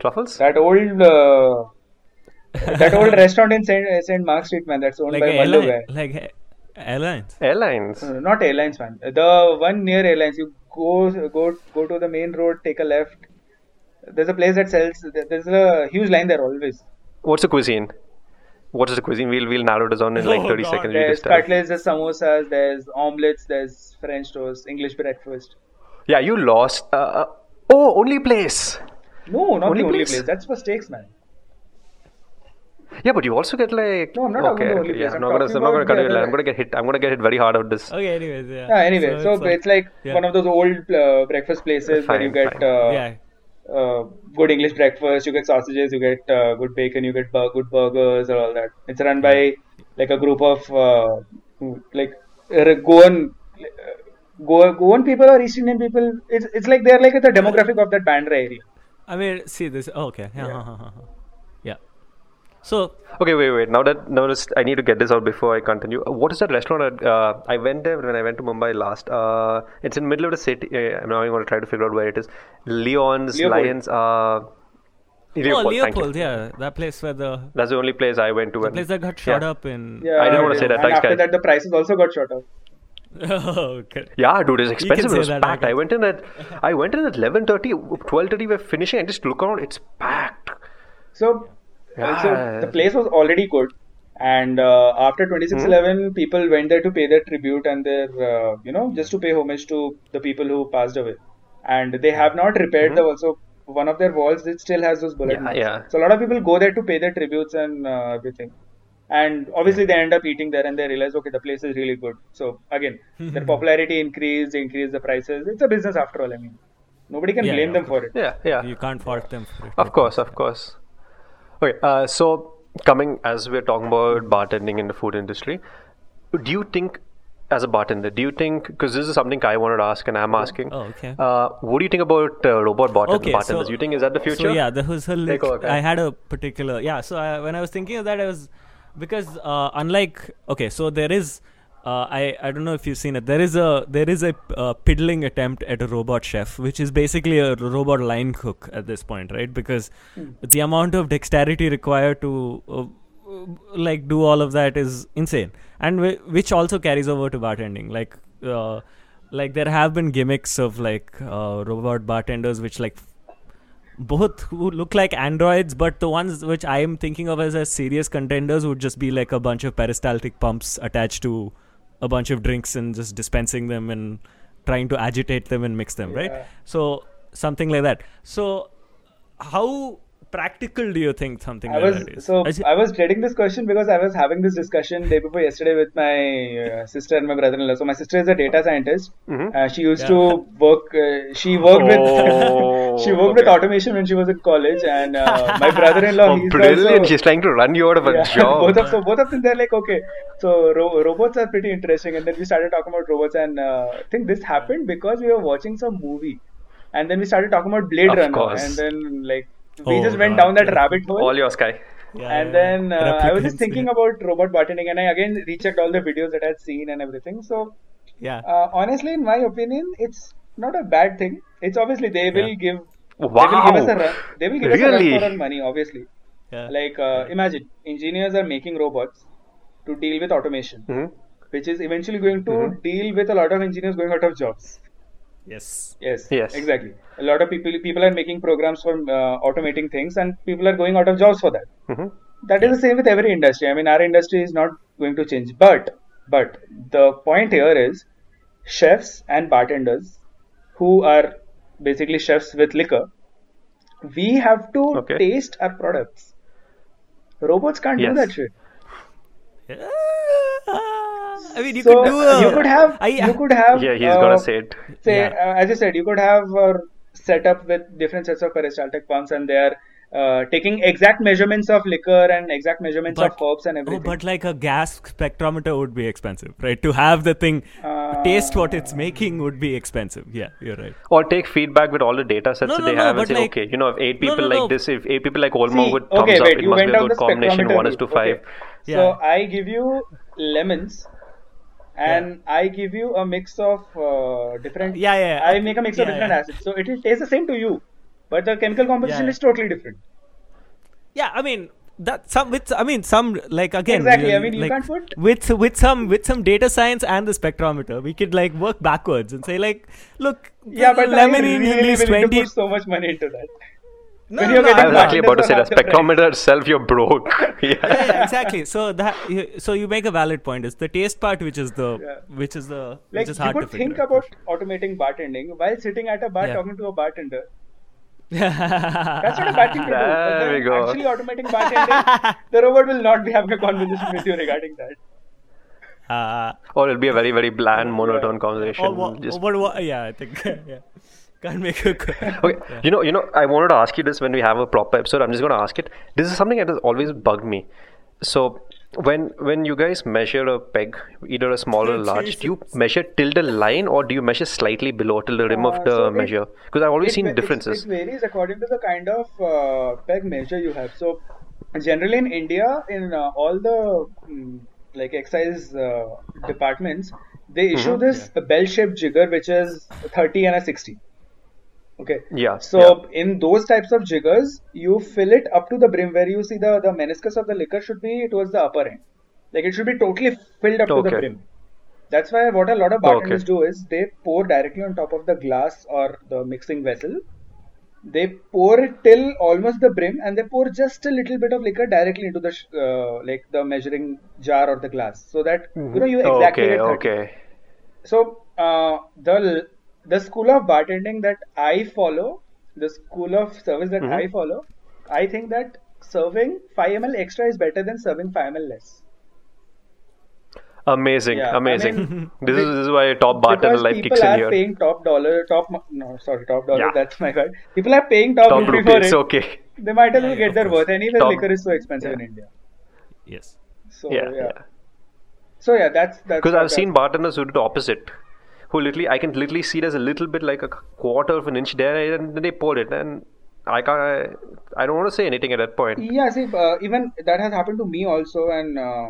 Truffles? That old uh, that old restaurant in Saint Saint Mark Street, man. That's owned like by a Mallu airline, guy. like a- airlines. Airlines. No, not airlines, man. The one near airlines. You go go go to the main road, take a left. There's a place that sells. There's a huge line there always. What's the cuisine? What is the cuisine? We'll we'll narrow it down in like Oh, 30 God. seconds. You There's just tell. cutlets, there's samosas, there's omelets, there's French toast, English breakfast. Yeah, you lost. Uh, uh, oh, only place. No, not Only the only place? place. That's for steaks, man. Yeah, but you also get like. No, I'm not talking okay, about okay, yeah. I'm I'm not gonna, I'm not gonna cut the you. I'm gonna get hit. I'm gonna get hit very hard out this. Okay, anyways, yeah. Yeah, anyway, so, like- it's like yeah. one of those old uh, breakfast places where you get uh, yeah. Uh, good English breakfast, you get sausages, you get uh, good bacon, you get bur- good burgers, and all that. It's run by like a group of uh, like uh, Goan. Uh, Go- Goan people or East Indian people, it's, it's like they're like the demographic of that Bandra area. I mean, see this. Oh, okay. Yeah. (laughs) Yeah. So Okay, wait, wait. Now that now this, I need to get this out before I continue. Uh, What is that restaurant? At, uh, I went there when I went to Mumbai last. Uh, it's in the middle of the city. Uh, I'm now going to try to figure out where it is. Leon's Leopold. Lions. Uh, oh, Leopold, thank you. Leopold, yeah, that place where the That's the only place I went to. the when- place that got shot yeah. up in. Yeah, I didn't wanna say that, And thanks, after guys. that, the prices also got shot up. (laughs) oh, okay. Yeah, dude, it's expensive. It was that, I packed. I went in at I went in at 11:30, 12:30. We're finishing. and just look around. It's packed. So, so the place was already good, and uh, after 2611, people went there to pay their tribute and their, uh, you know, just to pay homage to the people who passed away. And they have not repaired the also one of their walls. It still has those bullet Yeah, marks. yeah. So a lot of people go there to pay their tributes and uh, everything. And obviously they end up eating there, and they realize, okay, the place is really good. So again, their popularity increased, they increased the prices. It's a business after all. I mean, nobody can Yeah, blame yeah, them of for it. Yeah, yeah. You can't fault them for it. Of course, of course. Okay, uh, so coming as we're talking about bartending in the food industry, do you think, as a bartender, do you think because this is something I wanted to ask and I'm asking, Oh, okay. uh, what do you think about uh, robot bartend- Okay, bartenders? so- you think is that the future? So yeah, there was a over, Kai. I had a particular yeah. So I, when I was thinking of that, I was because uh, unlike okay, so there is. Uh, I I don't know if you've seen it. There is a there is a uh, piddling attempt at a robot chef, which is basically a robot line cook at this point, right? Because the amount of dexterity required to uh, like do all of that is insane, and w- which also carries over to bartending. Like, uh, like there have been gimmicks of like uh, robot bartenders, which like both who look like androids, but the ones which I am thinking of as, as serious contenders would just be like a bunch of peristaltic pumps attached to a bunch of drinks and just dispensing them and trying to agitate them and mix them, right? So something like that. So how practical do you think something I like was that is? so Is it- I was dreading this question because I was having this discussion day before yesterday with my uh, sister and my brother-in-law. So my sister is a data scientist. Mhm. Uh, she used Yeah. to work. Uh, she worked with. Oh, (laughs) she worked with automation when she was in college, and uh, my brother-in-law. Oh, he's brilliant! Also, She's trying to run you out of a yeah, (laughs) job. both of so both of them they're like okay so ro- robots are pretty interesting and then we started talking about robots and uh, I think this happened because we were watching some movie and then we started talking about Blade Of Runner course. and then like we Oh, just went God, down that yeah. rabbit hole All your sky. Yeah, and yeah, then uh, I was just thinking yeah. about robot bartending and I again rechecked all the videos that I'd seen and everything so yeah. uh, honestly in my opinion it's not a bad thing it's obviously they will Yeah. give they will Wow. give us a run they will give us a run for money obviously yeah. like uh, imagine engineers are making robots to deal with automation Mhm. which is eventually going to Mhm. deal with a lot of engineers going out of jobs yes. yes Yes. exactly a lot of people people are making programs for uh, automating things and people are going out of jobs for that Mhm. that is the same with every industry i mean our industry is not going to change but but the point here is chefs and bartenders who are basically chefs with liquor we have to Okay. taste our products robots can't do that shit I mean, you so could do a, you could have I, you could have Yeah, he's uh, gonna say it. say Yeah. uh, as you said you could have a setup with different sets of peristaltic pumps and they are uh, taking exact measurements of liquor and exact measurements of But- herbs and Oh, everything but like a gas spectrometer would be expensive, right? To have the thing Uh, taste what it's making would be expensive. Yeah, you're right. Or take feedback with all the data sets No, that no, they no, have and say, like- okay, you know, if eight people no, like no. this, if eight people like Olmo would with thumbs okay, up, wait, it must be a good combination. One is to five. Okay. Yeah. So I give you lemons, and I give you a mix of uh, different. Yeah, yeah, I make a mix of different yeah. acids, so it will taste the same to you, but the chemical composition yeah. is totally different. Yeah, I mean that some with I mean some like again Exactly, I mean, you like, can't put- with with some with some data science and the spectrometer we could like work backwards and say like look Yeah, but lemon in really to 20 put so much money into that. No, when you're no, getting I was I'm actually about to say that half the spectrometer itself, you're broke. (laughs) yeah. yeah, yeah, exactly. So that you, so you make a valid point. It's the taste part which is the Yeah. which is the Like which is you could to think out. about automating bartending while sitting at a bar Yeah. talking to a bartender. That's That's not a bad thing to do. (laughs) There we go. Actually, automating bartending, (laughs) the robot will not be having a conversation with you regarding that. Uh, Or it'll be a very, very bland, monotone conversation. or what, Just what, what, yeah, I think yeah. Can't make a. co- (laughs) Okay, you know, you know, I wanted to ask you this when we have a proper episode. I'm just going to ask it. This is something that has always bugged me. So, when when you guys measure a peg, either a small or large, do you measure till the line or do you measure slightly below till the rim Uh, of the so measure? Because I've always It seen va- it's- differences. It varies according to the kind of uh, peg measure you have. So, generally in India, in uh, all the mm, like excise uh, departments, they issue Mhm. this bell-shaped jigger, which is 30 and a 60. Okay. Yeah. So yeah. in those types of jiggers, you fill it up to the brim where you see the, the meniscus of the liquor should be towards the upper end. Like it should be totally filled up to the Okay. brim. That's why what a lot of bartenders Okay. do is they pour directly on top of the glass or the mixing vessel. They pour it till almost the brim and they pour just a little bit of liquor directly into the sh- uh, like the measuring jar or the glass so that you know you exactly okay, okay. so uh, the the school of bartending that I follow, the school of service that Mhm. I follow, I think that serving 5 ml extra is better than serving 5 ml less. Amazing, Yeah, I amazing. mean, (laughs) this is this is why top bartender because life people kicks in here. People are paying top dollar, top mo- no sorry top dollar. Yeah. That's my bad. People are paying top, Top rupee rupee, for it's it. okay. They might as well Yeah, get their course. worth. Anyway, Top- liquor is so expensive yeah. in India. yes. So Yeah, yeah. yeah. So yeah, that's that's. Because what I've seen bartenders who do the opposite. Who literally, I can literally see there's a little bit like a quarter of an inch there, and then they pour it, and I can't. I don't want to say anything at that point. Yeah, see, uh, even that has happened to me also, and uh,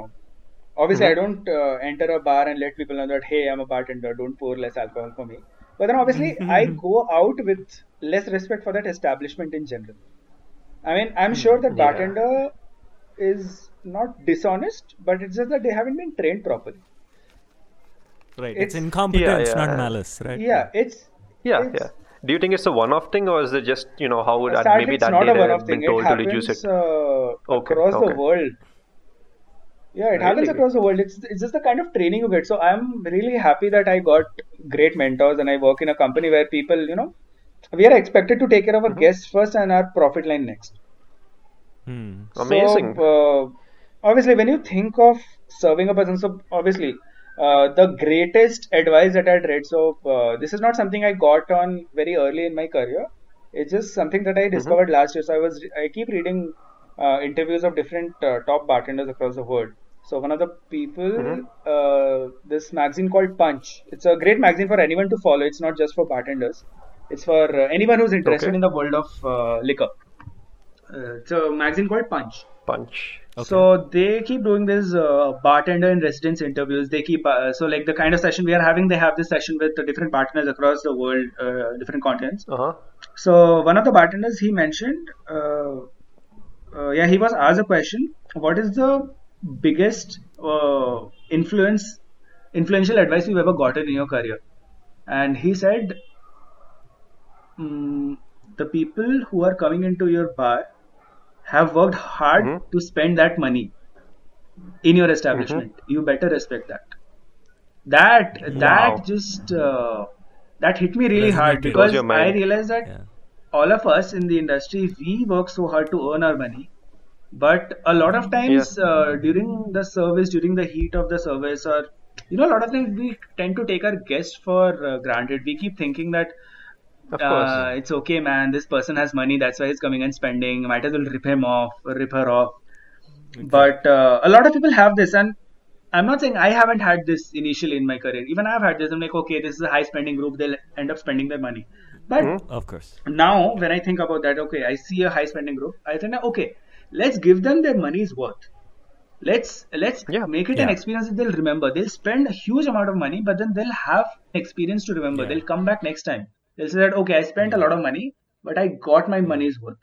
obviously I don't uh, enter a bar and let people know that hey, I'm a bartender, don't pour less alcohol for me. But then obviously I go out with less respect for that establishment in general. I mean, I'm sure that Yeah. bartender is not dishonest, but it's just that they haven't been trained properly. Right. It's- It's, incompetence, Yeah, not malice, right? Yeah, it's Yeah, it's, yeah. Do you think it's a one-off thing, or is it just you know how would Start, maybe that not day a they one-off have thing. been It told to reduce it? uh, Okay, across the world. Yeah, it happens across the world. It's it's just the kind of training you get. So I'm really happy that I got great mentors and I work in a company where people, you know, we are expected to take care of our Mm-hmm. guests first and our profit line next. Hmm. Amazing. So, uh, obviously, when you think of serving a person, so obviously, uh, the greatest advice that I'd read. So, uh, this is not something I got on very early in my career. It's just something that I discovered last year. So, I was I keep reading uh, interviews of different uh, top bartenders across the world. So, one of the people, uh, this magazine called Punch. It's a great magazine for anyone to follow. It's not just for bartenders. It's for uh, anyone who's interested Okay. in the world of uh, liquor. Uh, it's a magazine called Punch. Punch. So they keep doing this uh, bartender in residence interviews. They keep uh, so like the kind of session we are having. They have this session with the different bartenders across the world, uh, different continents. Uh huh. So one of the bartenders he mentioned, uh, uh, yeah, he was asked a question: What is the biggest uh, influence, influential advice you've ever gotten in your career? And he said, mm, the people who are coming into your bar have worked hard Mhm. to spend that money in your establishment. You better respect that. That that Wow. just uh, that hit me really hard because I mind. realized that Yeah. all of us in the industry we work so hard to earn our money but a lot of times uh, during the service during the heat of the service or you know a lot of times we tend to take our guests for uh, granted we keep thinking that Of course. uh, it's okay man. This person has money. That's why he's coming and spending. Might as well rip him off rip her off. But uh, a lot of people have this and i'm not saying i haven't had this initially in my career. Even i've had this. I'm like okay this is a high spending group. They'll end up spending their money. But Mhm. Of course. now when i think about that okay i see a high spending group. I think okay let's give them their money's worth. Let's let's Yeah. make it an experience that they'll remember. They'll spend a huge amount of money but then they'll have experience to remember. Yeah. they'll come back next time they'll say that okay i spent a lot of money but i got my money's worth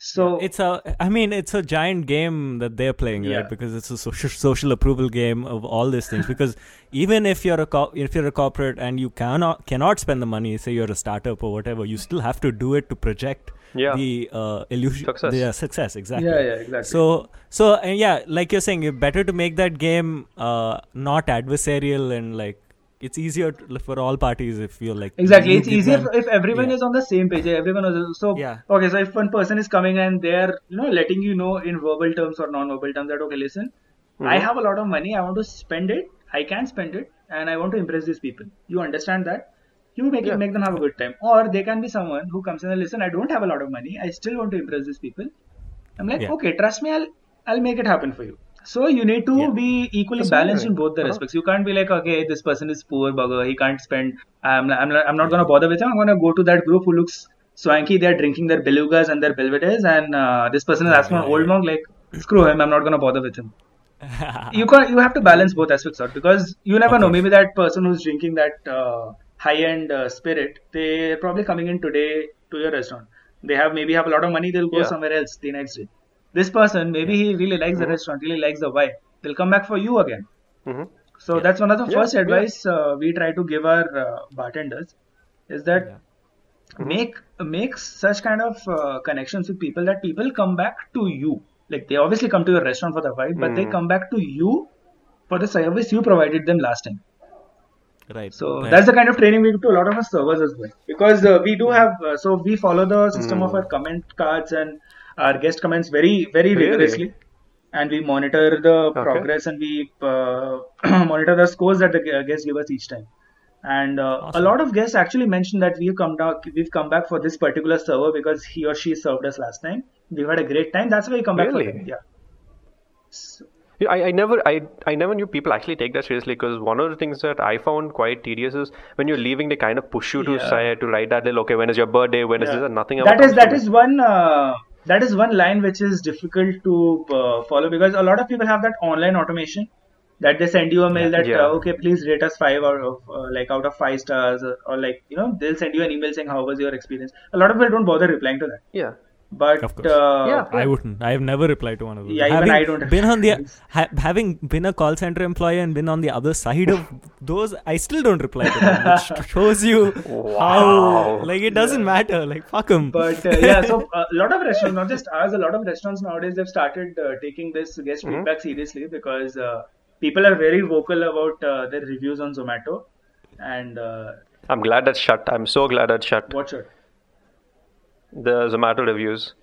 so It's a, I mean, it's a giant game that they're playing, Yeah. right? Because it's a social social approval game of all these things. Because (laughs) even if you're a co- if you're a corporate and you cannot cannot spend the money, say you're a startup or whatever, you still have to do it to project Yeah. the uh, illusion, Success. the uh, success. Exactly. yeah yeah exactly So, so uh, yeah, like you're saying, it's better to make that game uh, not adversarial and like it's easier to, for all parties if you're like Exactly, you it's easier them- if everyone yeah. is on the same page. Everyone is so Yeah. okay. So if one person is coming and they're you know letting you know in verbal terms or non-verbal terms that okay, listen, I mm-hmm. have a lot of money. I want to spend it. I can spend it, and I want to impress these people. You understand that? You make Yeah. it, make them have a good time. Or they can be someone who comes in and listen. I don't have a lot of money. I still want to impress these people. I'm like, Yeah. okay, trust me. I'll I'll make it happen for you. So you need to Yeah. be equally That's balanced amazing. in both the Uh-huh. respects. You can't be like, okay, this person is poor bugger. He can't spend. I'm I'm not, I'm not gonna bother with him. I'm gonna go to that group who looks swanky. They're drinking their belugas and their Belvederes, and uh, this person is asking yeah, an old yeah. monk like, screw him. I'm not gonna bother with him. (laughs) you can you have to balance both aspects out because you never Of know. Maybe that person who's drinking that uh, high-end uh, spirit, they're probably coming in today to your restaurant. They have maybe have a lot of money. They'll go Yeah. somewhere else the next day. This person maybe he really likes Mm-hmm. the restaurant, really likes the vibe. They'll come back for you again. Mhm. So Yeah. that's one of the Yeah, first advice uh, we try to give our uh, bartenders is that make make such kind of uh, connections with people that people come back to you. Like they obviously come to your restaurant for the vibe, but they Mm. come back to you for the service you provided them last time. right. So right. that's the kind of training we give to a lot of our servers as well. Because uh, we do have, uh, so we follow the system of our comment cards and our guest comments very, very Really? rigorously. And we monitor the progress and we uh, (clears throat) monitor the scores that the guests give us each time. And uh, Awesome. a lot of guests actually mentioned that we've come down, we've come back for this particular server because he or she served us last time. We've had a great time. That's why we come back for Really? them. Yeah. So- Yeah, I, I never I, I never knew people actually take that seriously because one of the things that I found quite tedious is when you're leaving they kind of push you to Yeah. say to write that little okay when is your birthday when is Yeah. this and nothing that is that is one uh, that is one line which is difficult to uh, follow because a lot of people have that online automation that they send you a mail that Yeah. uh, okay please rate us five out of uh, like out of five stars or, or like you know they'll send you an email saying how was your experience? A lot of people don't bother replying to that. Yeah But Of course. uh, Yeah. I wouldn't. I have never replied to one of those. Yeah, even having I don't been on the (laughs) ha- having been a call center employee and been on the other side of those, I still don't reply to them, which (laughs) shows you Wow. how like it doesn't matter. Like fuck them. But uh, yeah, so (laughs) a lot of restaurants, not just ours, a lot of restaurants nowadays they've started uh, taking this guest Mm-hmm. feedback seriously because uh, people are very vocal about uh, their reviews on Zomato. And uh, I'm glad that's shut. I'm so glad that's shut. watch it. The Zomato reviews.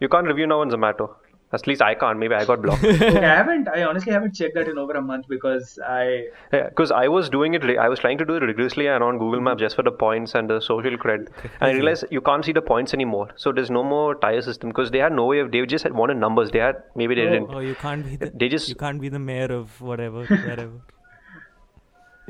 You can't review now on Zomato. At least I can't. Maybe I got blocked. (laughs) Okay, I haven't. I honestly haven't checked that in over a month because I. Yeah, because I was doing it, I was trying to do it rigorously and on Google Maps just for the points and the social cred. And I realized you can't see the points anymore. So there's no more tire system because they had no way of, they just had wanted numbers. They had, maybe they oh, didn't. Oh, you can't be the They just- you can't be the mayor of whatever wherever.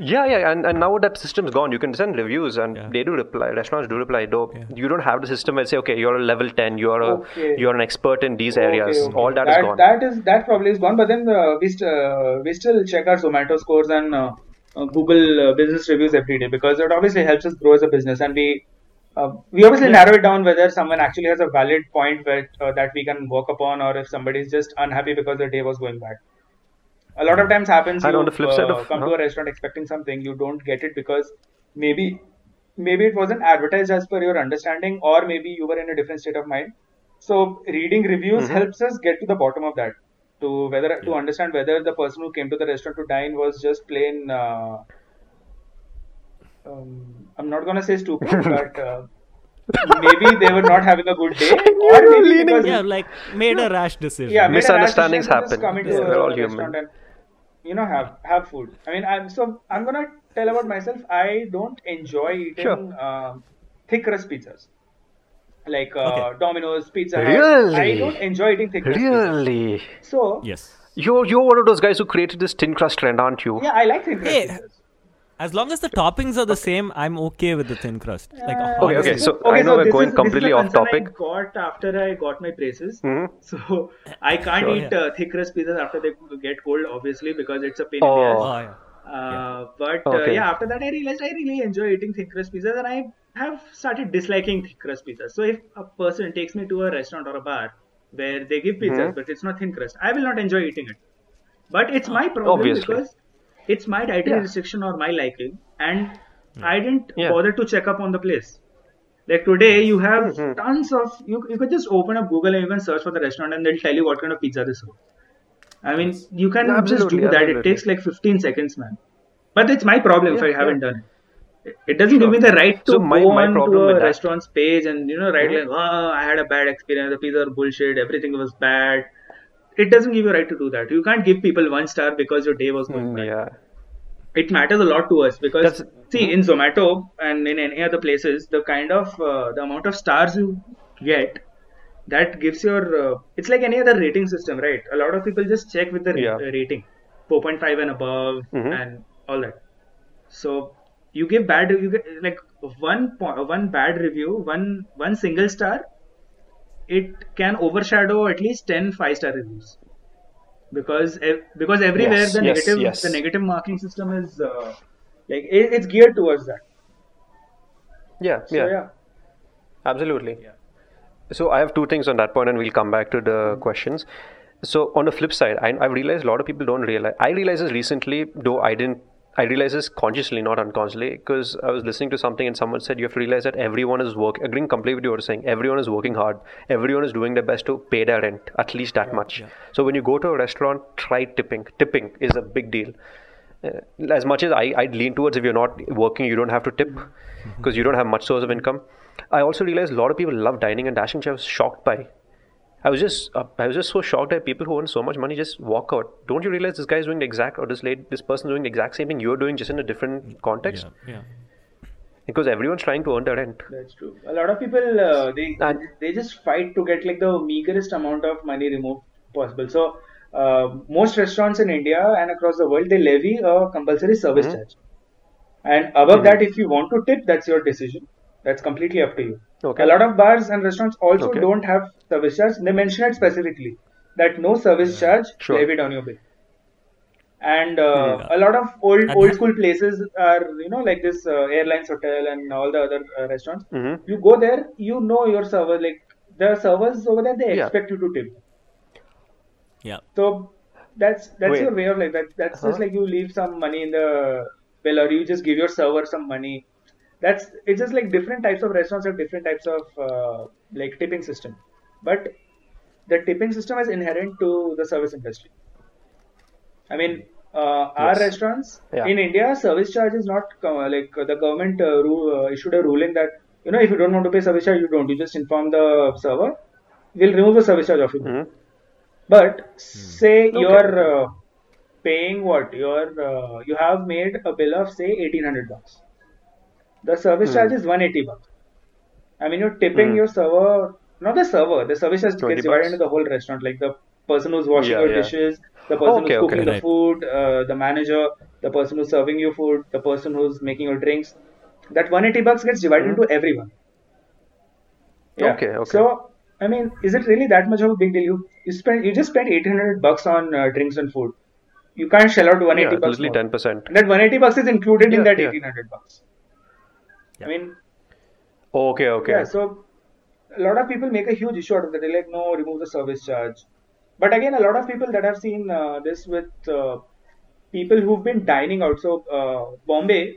Yeah, yeah, and, and now that system's gone, you can send reviews and Yeah. they do reply. Restaurants do reply. Though Yeah. you don't have the system where say, okay, you're a level ten, you're a Okay. you're an expert in these areas. Okay, okay. All that, is gone. That is that probably is gone. But then uh, we st- uh, we still check our Zomato scores and uh, uh, Google uh, business reviews every day because it obviously helps us grow as a business, and we uh, we obviously narrow it down whether someone actually has a valid point that uh, that we can work upon, or if somebody is just unhappy because their day was going bad. A lot of times happens. And you on the flip side uh, of- come to a restaurant expecting something, you don't get it because maybe maybe it wasn't advertised as per your understanding, or maybe you were in a different state of mind. So reading reviews Mm-hmm. helps us get to the bottom of that, to whether to understand whether the person who came to the restaurant to dine was just plain. Uh, um, I'm not gonna say stupid, (laughs) but uh, maybe they were not having a good day, (laughs) or maybe leaning- because yeah, like made a rash decision. yeah, made a rash Misunderstandings decision to just happen. Come into Yeah, we're all human. and you know have have food. I mean, I'm so I'm gonna tell about myself. I don't enjoy eating Sure. um, thick crust pizzas. Like uh, Okay. Domino's, Pizza Really? I don't enjoy eating thick crust pizzas. Really? So Yes. You're you're one of those guys who created this thin crust trend, aren't you? yeah, I like thin crust Hey, pizzas. As long as the toppings are the same, I'm okay with the thin crust. Like Uh, Okay, okay, honestly. so I know we're this going is- completely this is a off topic. I got after I got my braces. Mhm. So I can't Sure. eat uh, thick crust pizzas after they get cold, obviously, because it's a pain in Oh. the ass. Oh, yeah. Uh, but uh, yeah, after that I realized I really enjoy eating thick crust pizzas, and I have started disliking thick crust pizzas. So if a person takes me to a restaurant or a bar where they give pizzas, Mhm. but it's not thin crust, I will not enjoy eating it. But it's my problem Obviously. because it's my dietary Yeah. restriction or my liking, and I didn't Yeah. bother to check up on the place. Like today, you have Mhm. tons of you. You could just open up Google and you can search for the restaurant, and they'll tell you what kind of pizza they serve. I mean, you can Yeah, just do absolutely, that. It takes like 15 seconds, man. But it's my problem if Yeah, I haven't done it. It doesn't give me the right to So my- go my on problem to with a restaurant's page and you know write Mhm. like, "Oh, I had a bad experience. The pizza was bullshit. Everything was bad." It doesn't give you right to do that. You can't give people one star because your day was going Mm, bad yeah. it matters a lot to us because That's- see in Zomato and in any other places the kind of uh, the amount of stars you get that gives your uh, it's like any other rating system right a lot of people just check with the Yeah. rating 4.5 and above Mhm. and all that so you give bad you get like one po- one bad review one one single star it can overshadow at least 10 five star reviews because ev- because everywhere Yes, the yes, negative yes. the negative marking system is uh, like it, it's geared towards that Yeah, so yeah, yeah absolutely. So I have two things on that point, and we'll come back to the questions. So on the flip side, I, I've realized a lot of people don't realize. I realized this recently, though I didn't. I realized this consciously, not unconsciously, because I was listening to something and someone said you have to realize that everyone is working. Agreeing completely with what you're saying. Everyone is working hard. Everyone is doing their best to pay their rent, at least that much. So when you go to a restaurant, try tipping. Tipping is a big deal. Uh, as much as I, I'd lean towards if you're not working, you don't have to tip because you don't have much source of income. I also realized a lot of people love dining and dashing, which I was shocked by. I was just uh, I was just so shocked that people who earn so much money just walk out. Don't you realize this guy is doing the exact or this lady, this person doing the exact same thing you're doing just in a different context? Yeah, yeah. Because everyone's trying to earn their rent. that's true a lot of people uh, they And- they just fight to get like the meagerest amount of money removed possible so uh, most restaurants in india and across the world they levy a compulsory service Mhm. charge and above Mhm. that if you want to tip that's your decision that's completely up to you Okay. a lot of bars and restaurants also Okay. don't have service charge they mention it specifically that no service charge Sure. levied on your bill and uh, Yeah. a lot of old And old school places are you know like this uh, airlines hotel and all the other uh, restaurants hmm you go there you know your server like the servers over there they Yeah. expect you to tip. Yeah. So that's that's Wait. your way of like that. That's Uh-huh. just like you leave some money in the bill, or you just give your server some money. That's it's just like different types of restaurants have different types of uh, like tipping system, but the tipping system is inherent to the service industry. I mean, uh, our restaurants Yeah. in India, service charge is not uh, like uh, the government uh, ru- uh, issued a ruling that you know if you don't want to pay service charge, you don't. You just inform the server. We'll remove the service charge of you. Mhm. But say Okay. you're uh, paying what you're uh, you have made a bill of say eighteen hundred bucks. The service Hmm. charge is one eighty bucks. I mean you're tipping Hmm. your server, not the server. The service charge 20 gets divided into the whole restaurant, like the person who's washing Yeah, your yeah. dishes, the person Okay, who's cooking okay. the Right. food, uh, the manager, the person who's serving you food, the person who's making your drinks. That one eighty bucks gets divided Hmm. into everyone. Yeah. Okay, okay. So, I mean, is it really that much of a big deal? You you spend you just spent eight hundred bucks on uh, drinks and food. You can't shell out 180 Yeah, bucks. literally more. ten percent. And that one eighty bucks is included in that yeah. eighteen hundred bucks. Yeah. I mean, Okay, okay. yeah. So, a lot of people make a huge issue out of that. They're like, no, remove the service charge. But again, a lot of people that have seen uh, this with uh, people who've been dining out. So, uh, Bombay,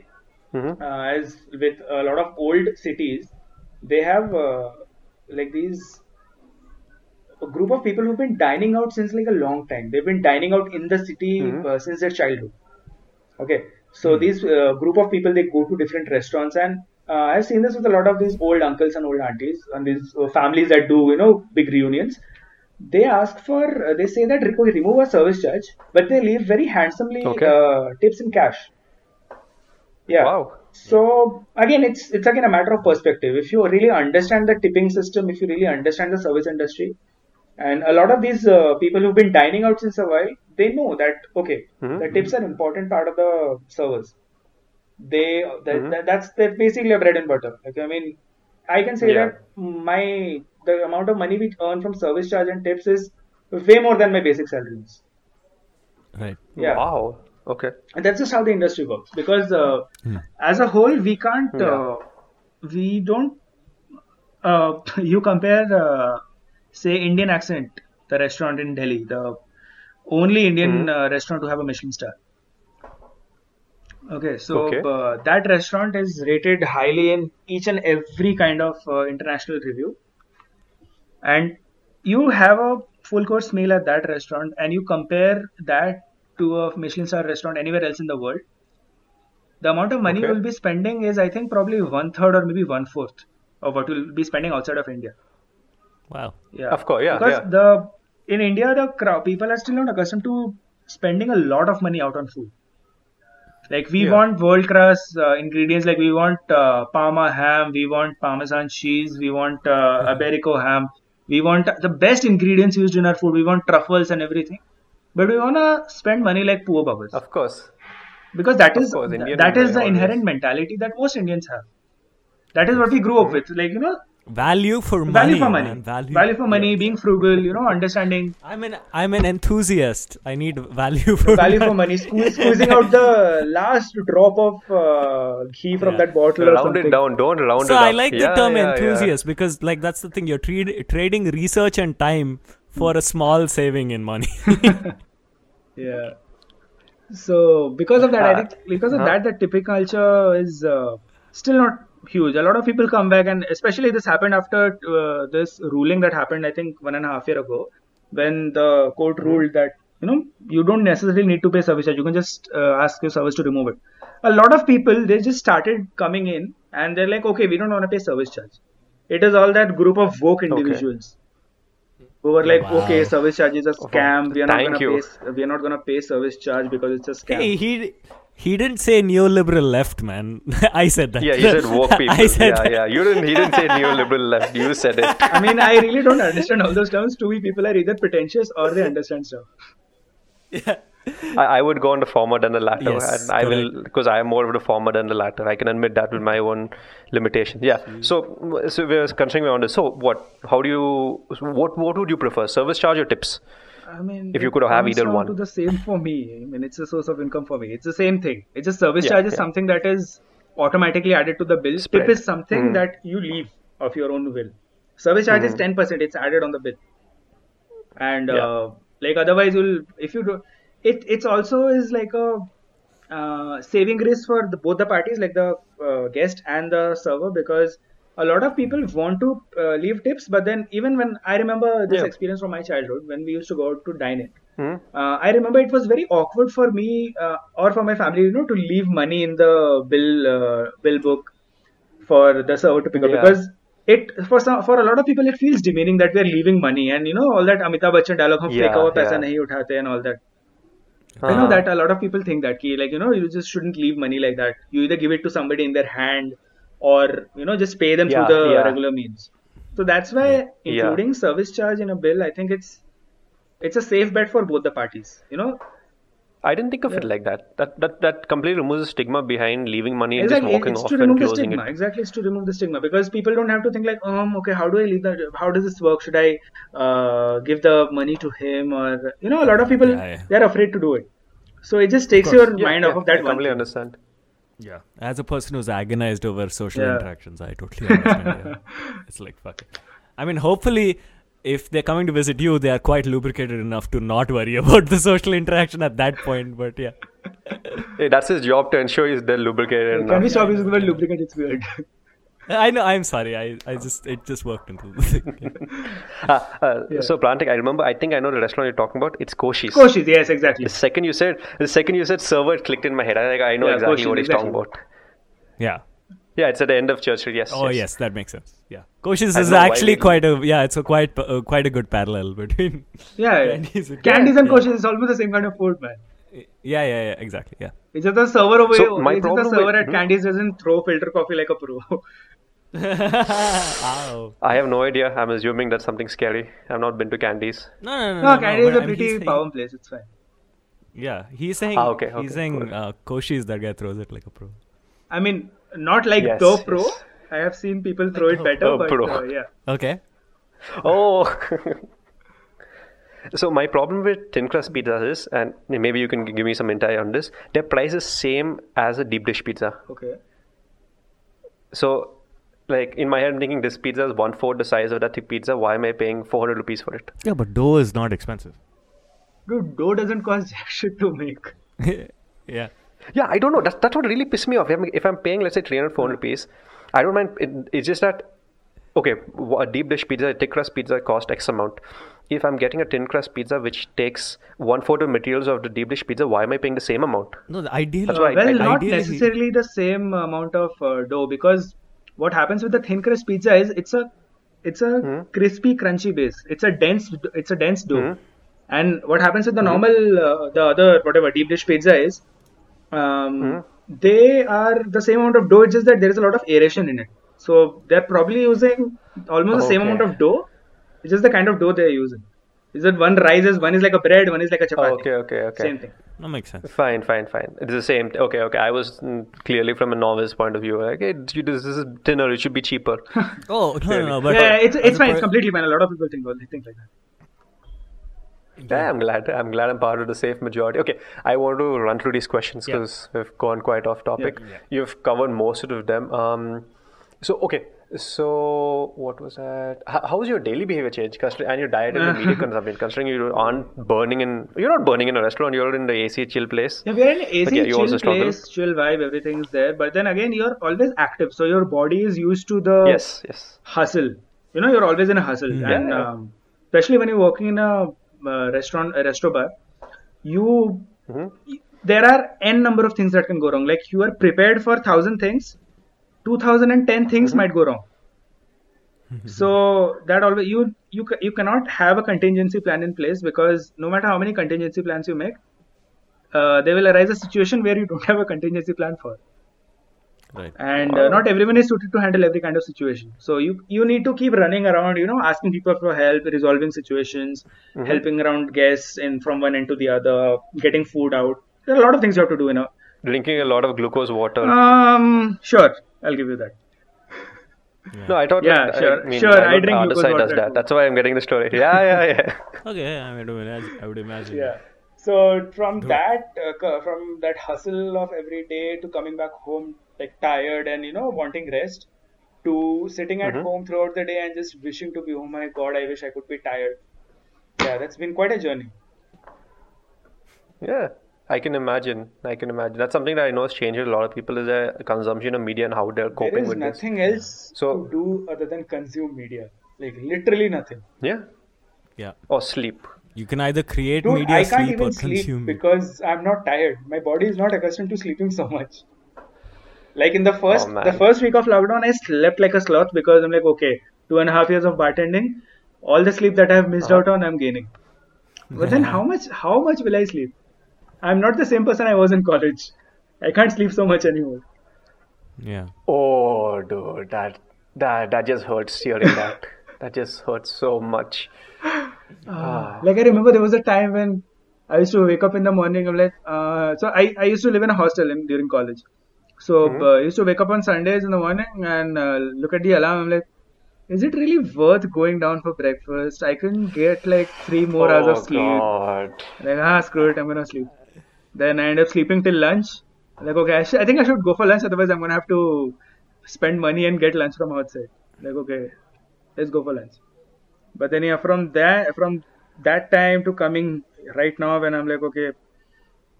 Mhm. uh, as with a lot of old cities, they have uh, like these a group of people who've been dining out since like a long time. They've been dining out in the city Mhm. uh, since their childhood. Okay, so these uh, group of people they go to different restaurants, and uh, I've seen this with a lot of these old uncles and old aunties and these uh, families that do you know big reunions. They ask for uh, they say that "Rico, remove a service charge, but they leave very handsomely Okay. uh, tips in cash. Yeah. Wow. So again, it's it's again a matter of perspective. If you really understand the tipping system, if you really understand the service industry, and a lot of these uh, people who've been dining out since a while, they know that okay, Mhm. the tips are important part of the service. They that, Mhm. that that's that's basically a bread and butter. Like I mean, I can say Yeah. that my the amount of money we earn from service charge and tips is way more than my basic salaries is. Right. Yeah. Wow. Okay. And that's just how the industry works. Because uh, as a whole, we can't, Yeah. uh, we don't, uh, (laughs) you compare, uh, say, Indian Accent, the restaurant in Delhi, the only Indian Mhm. uh, restaurant to have a Michelin star. Okay, so Okay. Uh, that restaurant is rated highly in each and every kind of uh, international review. And you have a full course meal at that restaurant, and you compare that to a Michelin star restaurant anywhere else in the world. The amount of money Okay. you'll be spending is, I think, probably one third or maybe one fourth of what you'll be spending outside of India. Wow. Yeah, Of course, yeah, Because yeah. the in India, the crowd, people are still not accustomed to spending a lot of money out on food. Like we Yeah. want world class uh, ingredients. Like we want uh, Parma ham, we want Parmesan cheese, we want uh, Iberico ham, we want the best ingredients used in our food. We want truffles and everything. But we wanna spend money like poor bubbles Of course. because that of is course, that is the always. inherent mentality that most Indians have. That is what we grew up with. Like you know, Value for money. value for money, man. Value. value for money, being frugal. You know, understanding I'm an I'm an enthusiast. I need value for value (laughs) for money. money, squeeze, squeezing out the last drop of uh, ghee from Yeah. that bottle or Round something. it down. Don't round So it up. I like the term yeah, yeah. enthusiast because like that's the thing you're trade, trading research and time for a small saving in money. (laughs) Yeah. So because of that, I Ah, think because of huh. that, the tipping culture is uh, still not huge. A lot of people come back, and especially this happened after uh, this ruling that happened, I think one and a half year ago, when the court Mm-hmm. ruled that you know you don't necessarily need to pay service charge. You can just uh, ask your service to remove it. A lot of people they just started coming in, and they're like, okay, we don't want to pay service charge. It is all that group of woke individuals who were like, Wow. okay, service charge is a scam. We are not gonna you. pay. We are not gonna pay service charge because it's a scam. hey, he he didn't say neoliberal left, man. (laughs) I said that. Yeah, you said woke (laughs) people. I said yeah, that. yeah. You didn't. He didn't say neoliberal left. You said it. I mean, I really don't understand all those terms. To me, people are either pretentious or they understand stuff. I, I would go on the former than the latter, Yes, and I will because I am more of the former than the latter. I can admit that with my own limitations. Yeah. Mm-hmm. So, so we're continuing on this. So, what? How do you? What? What would you prefer? Service charge or tips? I mean, If you could have either one. to the same for me. I mean, it's a source of income for me. It's the same thing. It's just service Yeah, charge is yeah. something that is automatically added to the bill. Spread. Tip is something Mhm. that you leave of your own will. Service charge is Mhm. ten percent. It's added on the bill, and Yeah. uh, like otherwise you'll if you do it. It's also is like a uh, saving risk for the, both the parties, like the uh, guest and the server, because a lot of people want to uh, leave tips but then even when i remember this yeah. experience from my childhood when we used to go out to dine in hmm. uh, i remember it was very awkward for me uh, or for my family you know to leave money in the bill uh, bill book for the server to pick up because it for some for a lot of people it feels demeaning that we are leaving money and you know all that amitabh bachchan dialogue of yeah, fake paisa nahi uthate and all that uh-huh. I know that a lot of people think that ki, like you know you just shouldn't leave money like that. You either give it to somebody in their hand or you know just pay them Yeah, through the yeah. regular means. So that's why including service charge in a bill, I think it's it's a safe bet for both the parties. You know, I didn't think of it like that. That that that completely removes the stigma behind leaving money and exactly. just walking It's off to and remove the closing stigma. it. Exactly, it's to remove the stigma because people don't have to think like, um, okay, how do I leave that? How does this work? Should I uh, give the money to him or you know, a lot of people Yeah, yeah. they're afraid to do it. So it just takes your Yeah, mind yeah, off of that I one. completely thing. understand. Yeah. As a person who's agonized over social Yeah. interactions, I totally understand. yeah. (laughs) It's like fuck it. I mean, hopefully, if they're coming to visit you, they are quite lubricated enough to not worry (laughs) about the social interaction at that point. But yeah, Hey, that's his job to ensure he's well lubricated Can enough. we stop using the word lubricant? It's weird. I know. I'm sorry. I, I just it just worked into the thing. (laughs) Uh, uh, So Prantik, I remember. I think I know the restaurant you're talking about. It's Koshy's. Koshy's, yes, exactly. The second you said, the second you said server, clicked in my head. I like, I know Yeah, exactly Koshy's, what he's exactly. talking about. Yeah. Yeah, it's at the end of Church Street. Yes. Oh yes, that makes sense. Yeah, Koshy's is don't know why actually quite a yeah. It's a quite uh, quite a good parallel between (laughs) Yeah, yeah. Candies and- Candies and Yeah. Koshy's is almost the same kind of food, man. yeah yeah yeah exactly yeah. It's just the server over So, my it's just the server with- at hmm? Candies doesn't throw filter coffee like a pro. (laughs) Ow. (laughs) I have no idea. I'm assuming that's something scary. I've not been to Candies. No no no. no, Candies is but a I mean, pretty he's saying- power place. It's fine. Yeah, he's saying. Ah, okay, okay, he's saying cool. uh, Koshy's that guy throws it like a pro. I mean, not like Yes, the pro. yes. I have seen people throw it better, Oh, but pro. uh, yeah. Okay. Oh. (laughs) so my problem with thin crust pizzas is, and maybe you can give me some insight on this. Their price is same as a deep dish pizza. Okay. So, like in my head, I'm thinking this pizza is one fourth the size of that thick pizza. Why am I paying 400 rupees for it? Yeah, but dough is not expensive. Dude, dough doesn't cost (laughs) jack shit to make. (laughs) yeah. Yeah, I don't know. That's, that's what really pissed me off. If I'm, if I'm paying, let's say, 300, 400 rupees, I don't mind. It, it's just that, okay, a deep dish pizza, a thick crust pizza cost X amount. If I'm getting a thin crust pizza which takes one fourth of materials of the deep dish pizza, why am I paying the same amount? No, the ideal. That's why I- well, I- not ideally- necessarily the same amount of uh, dough because what happens with the thin crust pizza is it's a it's a Hmm. crispy, crunchy base. It's a dense it's a dense dough. Hmm. And what happens with the normal uh, the other whatever deep dish pizza is, um, Hmm. they are the same amount of dough. It's just that there is a lot of aeration in it. So they're probably using almost the same amount of dough. It's just the kind of dough they're using. Is that one rises, one is like a bread, one is like a chapati. Oh, okay, okay, okay. Same thing. That makes sense. Fine, fine, fine. It's the same. Okay, okay. I was mm, clearly from a novice point of view. Like, hey, this this is dinner. It should be cheaper. (laughs) Oh no no no. But yeah, it's it's fine. It's completely fine. A lot of people think they think like that. Yeah, I'm glad. I'm glad I'm part of the safe majority. Okay, I want to run through these questions Yeah. because we've gone quite off topic. Yeah. You've covered most of them. Um, so okay, so what was that? How, how was your daily behavior change, and your diet and your media (laughs) consumption? Considering you aren't burning in, you're not burning in a restaurant. You're in the AC chill place. Yeah, we are in AC, yeah, you also chill struggle. place, chill vibe, everything is there. But then again, you're always active, so your body is used to the Yes, yes. hustle. You know, you're always in a hustle, and Mm. Yeah. um, especially when you're working in a uh, restaurant, a resto bar, you Mhm. there are n number of things that can go wrong. Like you are prepared for thousand things, two thousand and ten things Mm-hmm. might go wrong. so that always you you you cannot have a contingency plan in place because no matter how many contingency plans you make, uh, there will arise a situation where you don't have a contingency plan for Right. and uh, not everyone is suited to handle every kind of situation so you you need to keep running around you know asking people for help resolving situations helping around guests in from one end to the other getting food out there are a lot of things you have to do you know Drinking a lot of glucose water. um sure i'll give you that no, I thought. yeah, like, sure, I mean, sure, I, I drink the other glucose side does water that. too. That's why I'm getting the story. (laughs) Yeah, yeah, yeah. Okay, yeah, I would imagine. I would imagine. yeah so from that uh, from that hustle of every day to coming back home like tired and you know wanting rest to sitting at Mhm. home throughout the day and just wishing to be, oh my god, I wish I could be tired. Yeah, that's been quite a journey. Yeah, I can imagine. I can imagine. That's something that I know has changed a lot of people is their consumption of media and how they're coping with this. There is nothing else So- to do other than consume media. Like literally nothing. Yeah, Yeah. or sleep. You can either create Dude, media, I can't sleep, even or sleep consume. because I'm not tired. My body is not accustomed to sleeping so much. Like in the first Oh, the first week of lockdown, I slept like a sloth because I'm like, okay, two and a half years of bartending, all the sleep that I've missed Uh-huh. out on, I'm gaining. But then (laughs) how much how much will I sleep? I'm not the same person I was in college. I can't sleep so much anymore. Yeah. Oh, dude, that that that just hurts hearing that. (laughs) that just hurts so much. Ah. Like I remember there was a time when I used to wake up in the morning. I'm like, uh, so I, I used to live in a hostel in, during college. So Mm-hmm. uh, I used to wake up on Sundays in the morning and uh, look at the alarm. I'm like, is it really worth going down for breakfast? I can get like three more hours of Oh, sleep. God. Like ah, screw it, I'm gonna sleep. Then I end up sleeping till lunch. Like okay, I, sh- I think I should go for lunch. Otherwise, I'm gonna have to spend money and get lunch from outside. Like okay, let's go for lunch. But then yeah, from that from that time to coming right now, when I'm like okay,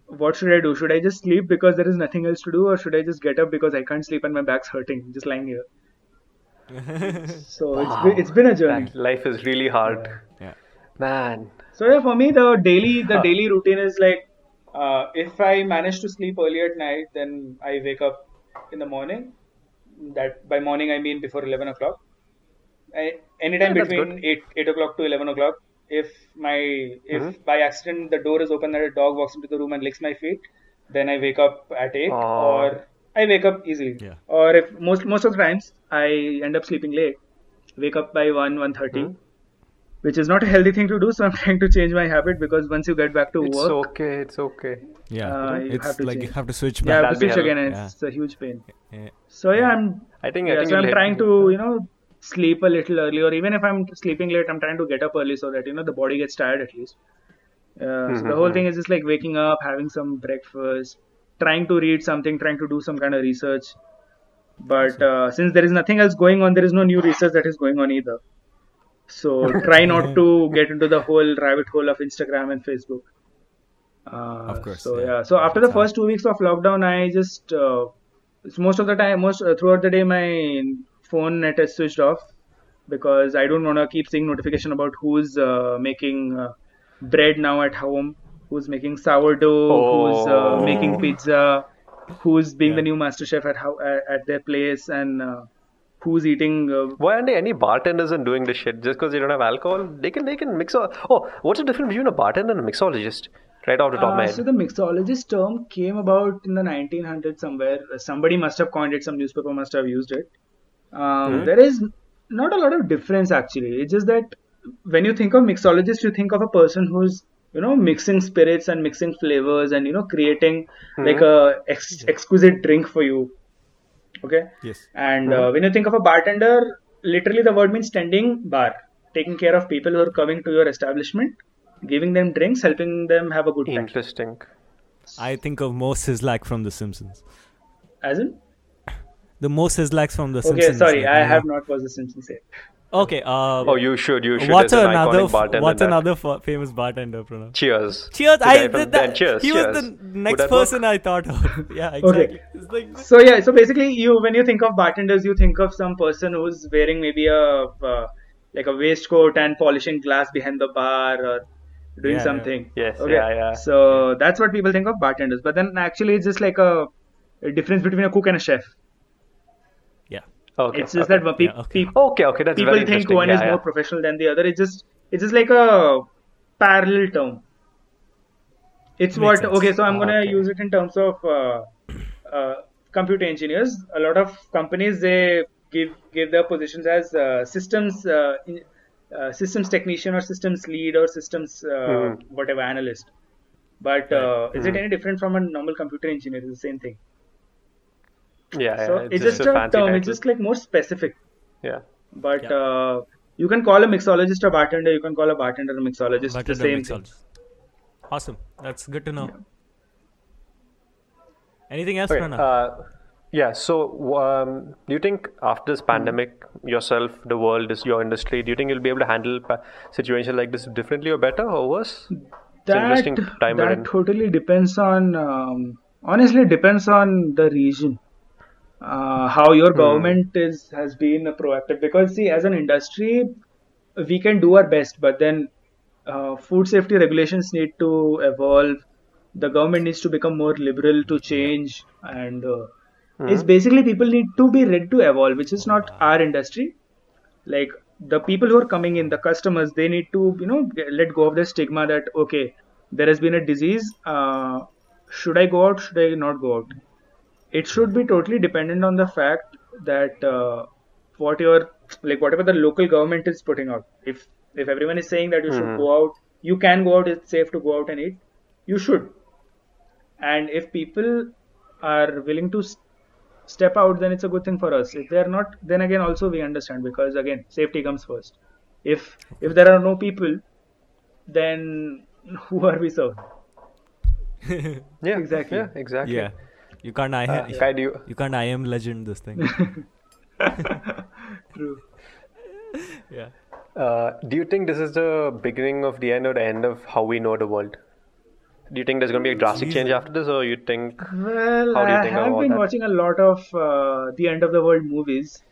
what should I do? Should I just sleep because there is nothing else to do, or should I just get up because I can't sleep and my back's hurting just lying here? (laughs) so it's been, it's been a journey. That life is really hard. Yeah. Man. So yeah, for me the daily the daily routine is like uh, if I manage to sleep early at night, then I wake up in the morning. That by morning I mean before eleven o'clock. I, anytime Yeah, that's between eight eight o'clock to eleven o'clock. If my if Mhm. by accident the door is open and a dog walks into the room and licks my feet, then I wake up at eight Aw. or I wake up easily. Yeah. Or if most most of the times I end up sleeping late, wake up by one one Mhm. Which is not a healthy thing to do. So I'm (laughs) trying to change my habit because once you get back to It's work, it's okay. It's okay. Yeah. Uh, you it's have to like you have to switch yeah, I back. have That'll to be switch again, and Yeah. it's a huge pain. Yeah. So yeah, I'm I think I yeah, think so I'm trying to you know sleep a little early, or even if I'm sleeping late, I'm trying to get up early so that you know the body gets tired at least. Uh, so the whole Mhm. thing is just like waking up, having some breakfast, trying to read something, trying to do some kind of research. But uh, since there is nothing else going on, there is no new research that is going on either. So (laughs) try not to get into the whole rabbit hole of Instagram and Facebook. Uh, Of course, So yeah. yeah. So after the first two weeks of lockdown, I just uh, most of the time, most uh, throughout the day, my phone net is switched off because I don't want to keep seeing notification about who's uh, making uh, bread now at home, who's making sourdough, who's uh, Oh. making pizza, who's being Yeah. the new master chef at how at, at their place, and uh, who's eating. Uh, Why aren't there any bartenders and doing this shit? Just because they don't have alcohol, they can they can mix. Oh, what's the difference between a bartender and a mixologist? Right off the top of my Uh, head. so the mixologist term came about in the 1900s somewhere. Somebody must have coined it. Some newspaper must have used it. Um, Mhm. There is not a lot of difference actually. It's just that when you think of mixologist, you think of a person who's you know mixing spirits and mixing flavors and you know creating like a ex- exquisite drink for you. Okay. Yes. And uh, when you think of a bartender, literally the word means tending bar, taking care of people who are coming to your establishment, giving them drinks, helping them have a good time. Interesting. I think of Moe Szyslak from The Simpsons. As in? The Moe Szyslaks from The Okay, Simpsons. Okay, sorry, like, I you have not watched The Simpsons yet. Okay. Uh, Oh, you should. You should. what's an another? iconic f- bartender what's that. another fa- famous bartender? Pranav? Cheers. Cheers! The I did that. Cheers, he cheers. was the next that work? person I thought of. (laughs) yeah, exactly. It's like So yeah, so basically, you when you think of bartenders, you think of some person who's wearing maybe a uh, like a waistcoat and polishing glass behind the bar or doing Yeah, yeah. something. Yes, Okay. yeah, yeah. So that's what people think of bartenders. But then actually, it's just like a, a difference between a cook and a chef. Yeah. Okay. It's just okay. that pe- Yeah, okay. pe- Okay, okay, that's people very think one yeah, is yeah. more professional than the other. It's just it's just like a parallel term. It's Makes what sense. okay. So I'm gonna Okay. use it in terms of uh, uh, computer engineers. A lot of companies they give give their positions as uh, systems uh, in, uh, systems technician or systems lead or systems uh, Mhm. whatever analyst. But uh, is it Mhm. any different from a normal computer engineer? It's the same thing. Yeah, So yeah, it's just, a fancy term. title. It's just like more specific. yeah. But Yeah. uh, you can call a mixologist a bartender. You can call a bartender a mixologist. Bartender the same mixologist. Awesome. That's good to know. Anything else, Okay, Pranav? uh, Yeah. So, um, do you think after this pandemic, yourself, the world, is your industry, do you think you'll be able to handle pa- situations like this differently or better or worse? It's an interesting time that totally depends on um, honestly it depends on the region uh, how your Hmm. government is has been proactive. Because see as an industry we can do our best but then uh, food safety regulations need to evolve. The government needs to become more liberal to change and uh, it's basically people need to be ready to evolve which is not our industry. Like the people who are coming in the customers they need to you know let go of the stigma that okay there has been a disease uh, should i go out should i not go out it should be totally dependent on the fact that uh, what your like whatever the local government is putting out if if everyone is saying that you should go out you can go out it's safe to go out and eat you should and if people are willing to s- step out then it's a good thing for us if they're not then again also we understand because again safety comes first if if there are no people then (laughs) who are we serving (laughs) Yeah. Exactly. Yeah. Exactly. Yeah. You can't I Uh, Kai, do you, you can't I am legend this thing. true (laughs) yeah. uh, do you think this is the beginning of the end or the end of how we know the world? Do you think there's going to be a drastic change after this, or you think? well How do you think I have about been that? watching a lot of uh, the end of the world movies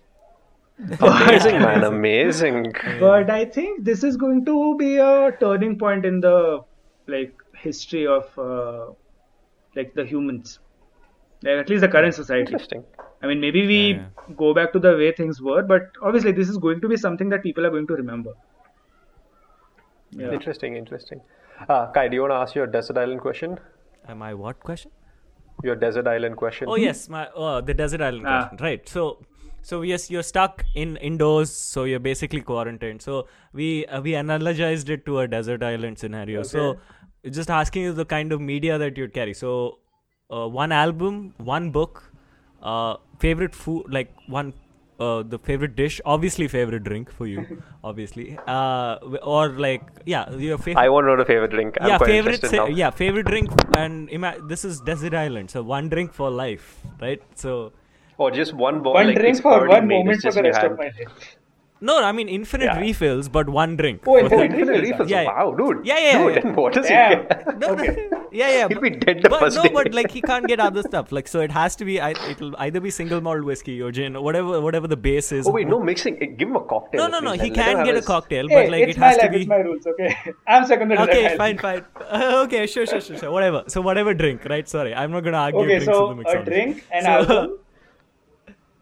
(laughs) Amazing, man, amazing. but i think this is going to be a turning point in the like history of uh, like the humans like, at least the current society Interesting. I mean, maybe we Yeah, go back to the way things were, but obviously this is going to be something that people are going to remember. Yeah. Interesting, interesting. Uh, Kai, do you want to ask your desert island question? Am I what question? Your desert island question. Oh yes, my oh, the desert island Ah. question. Right. So so yes, you're stuck in indoors, so you're basically quarantined. So we uh, we analogized it to a desert island scenario. So just asking you the kind of media that you'd carry. So uh, one album, one book, uh, favorite food, like one. Uh, the favorite dish, obviously favorite drink for you, (laughs) obviously, uh, or like yeah, your favorite I want to know the favorite drink. I'm yeah, quite favorite. interested Sa- now. yeah, favorite drink, and ima- this is desert island, so one drink for life, right? So Or just one ball. One like, drink for one moment for the in your rest of my life. No, I mean infinite Yeah. refills, but one drink. Oh, for infinite refills. refills. Yeah, yeah. Wow, dude. Yeah, yeah, Dude, yeah. then what is Damn. it? No, no, (laughs) yeah, yeah. He'll but, be dead the but first no, day. but like he (laughs) can't get other stuff. Like so, it has to be. It'll either be single malt whiskey or gin, or whatever, whatever the base is. Oh wait, no mixing. Eh, Give him a cocktail. no, no, no. He and let him can have get a cocktail, Hey, but like it's it my has to be. it's my rules. Okay, (laughs) I'm second Okay, fine, fine. Uh, okay, sure, sure, sure, sure. Whatever. So whatever drink, right? Sorry, I'm not gonna argue. Okay, so in the mixology. a drink, an So- album,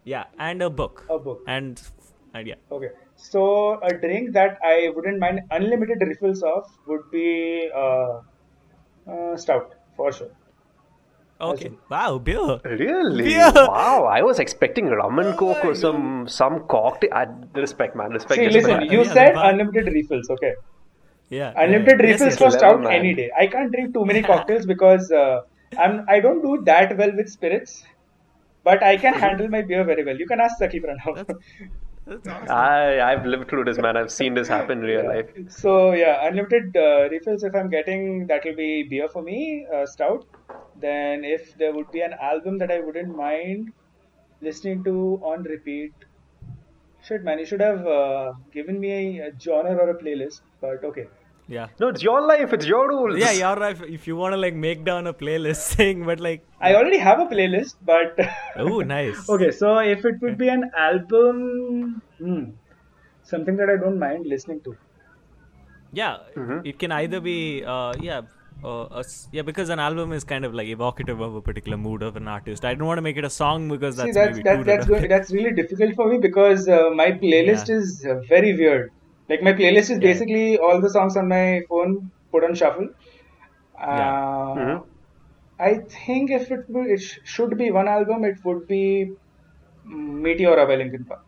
Yeah, and a book. a book. And, and yeah. Okay, so a drink that I wouldn't mind unlimited refills of would be uh, uh, stout for sure. Okay. Wow, beer. Really? Beer. Wow, I was expecting rum and coke or some some cocktail. I, respect, man. Respect. See, respect. listen, you Yeah, said but- unlimited refills. Okay, Yeah. unlimited yeah. refills yes, for yes. Clever, stout man. any day. I can't drink too many (laughs) cocktails because uh, I'm I don't do that well with spirits, but I can handle my beer very well. You can ask Saki Pranav. That's awesome. I I've lived through this, man. I've seen this happen in real life. So yeah, unlimited uh, refills. If I'm getting, that will be beer for me, uh, stout. Then if there would be an album that I wouldn't mind listening to on repeat, shit man, you should have uh, given me a, a genre or a playlist. But okay, Yeah. No, it's your life. It's your rules. Yeah, you're right. If you want to like make down a playlist (laughs) thing, but like, I already have a playlist. But (laughs) oh, nice. (laughs) okay, so if it would be an album, hmm, something that I don't mind listening to. Yeah, Mm-hmm. it can either be, uh, yeah, uh, a yeah, because an album is kind of like evocative of a particular mood of an artist. I don't want to make it a song because that's See, that's maybe that, too that's good, that's really difficult for me because uh, my playlist Yeah. is uh, very weird. Like my playlist is Yeah. basically all the songs on my phone put on shuffle. Uh, Yeah. Mhm. I think if it would, it sh- should be one album, it would be Meteora by Linkin Park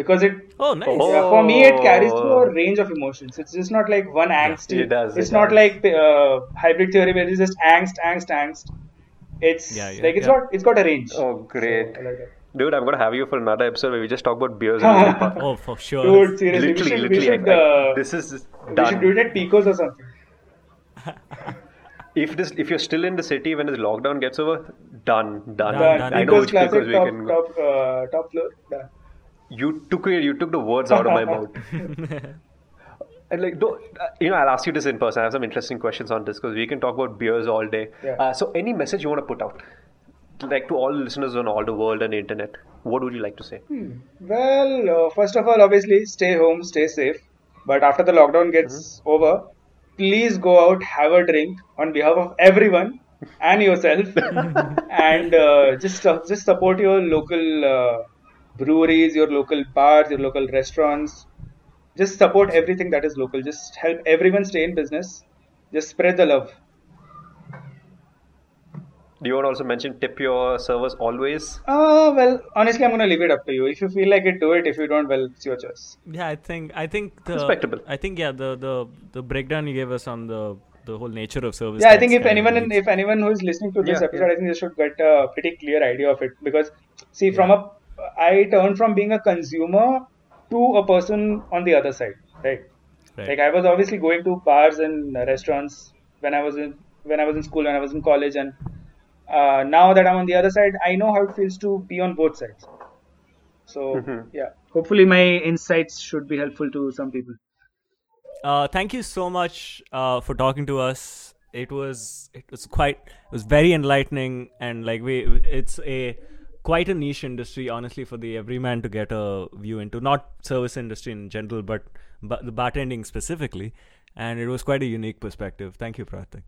because it Oh, nice. Oh. yeah, for me it carries through a range of emotions. It's just not like one angsty. it does, it's it not does. like uh, hybrid theory where it's just angst, angst, angst. It's Yeah, yeah, like it's yeah. got it's got a range. Oh, great. So, I like that. Dude, I'm gonna have you for another episode where we just talk about beers and (laughs) Oh, for sure. Dude, seriously, literally, we should, literally. should, I- I- uh, this is done. we should do it at Pecos or something. if this, if you're still in the city when this lockdown gets over, Done, done. Done, done. I know Equals which classic because we top, can. go. top, uh, top floor. Done. You took it. You took the words out of my (laughs) mouth. (laughs) And like, though, uh, you know, I'll ask you this in person. I have some interesting questions on this because we can talk about beers all day. Yeah. Uh, so, any message you want to put out, like to all listeners on all the world and the internet, what would you like to say? Well, uh, first of all, obviously, stay home, stay safe. But after the lockdown gets over, please go out, have a drink on behalf of everyone and yourself, (laughs) and uh, just uh, just support your local uh, breweries, your local bars, your local restaurants. Just support everything that is local. Just help everyone stay in business. Just spread the love. Do you want to also mention tip your servers always? Uh, well, honestly, I'm gonna leave it up to you. If you feel like it, do it. If you don't, well, it's your choice. Yeah, I think I think the Respectable. I think yeah the the the breakdown you gave us on the the whole nature of service. yeah i think if anyone in, if anyone who is listening to this Yeah, episode yeah. i think they should get a pretty clear idea of it because see from a i turned from being a consumer to a person on the other side right Right. like i was obviously going to bars and restaurants when i was in when i was in school when i was in college and uh, now that i'm on the other side i know how it feels to be on both sides so Mhm. yeah hopefully my insights should be helpful to some people Uh, thank you so much uh, for talking to us. It was it was quite it was very enlightening and like we it's a quite a niche industry honestly for the everyman to get a view into not service industry in general but but the bartending specifically and it was quite a unique perspective. Thank you, Prantik.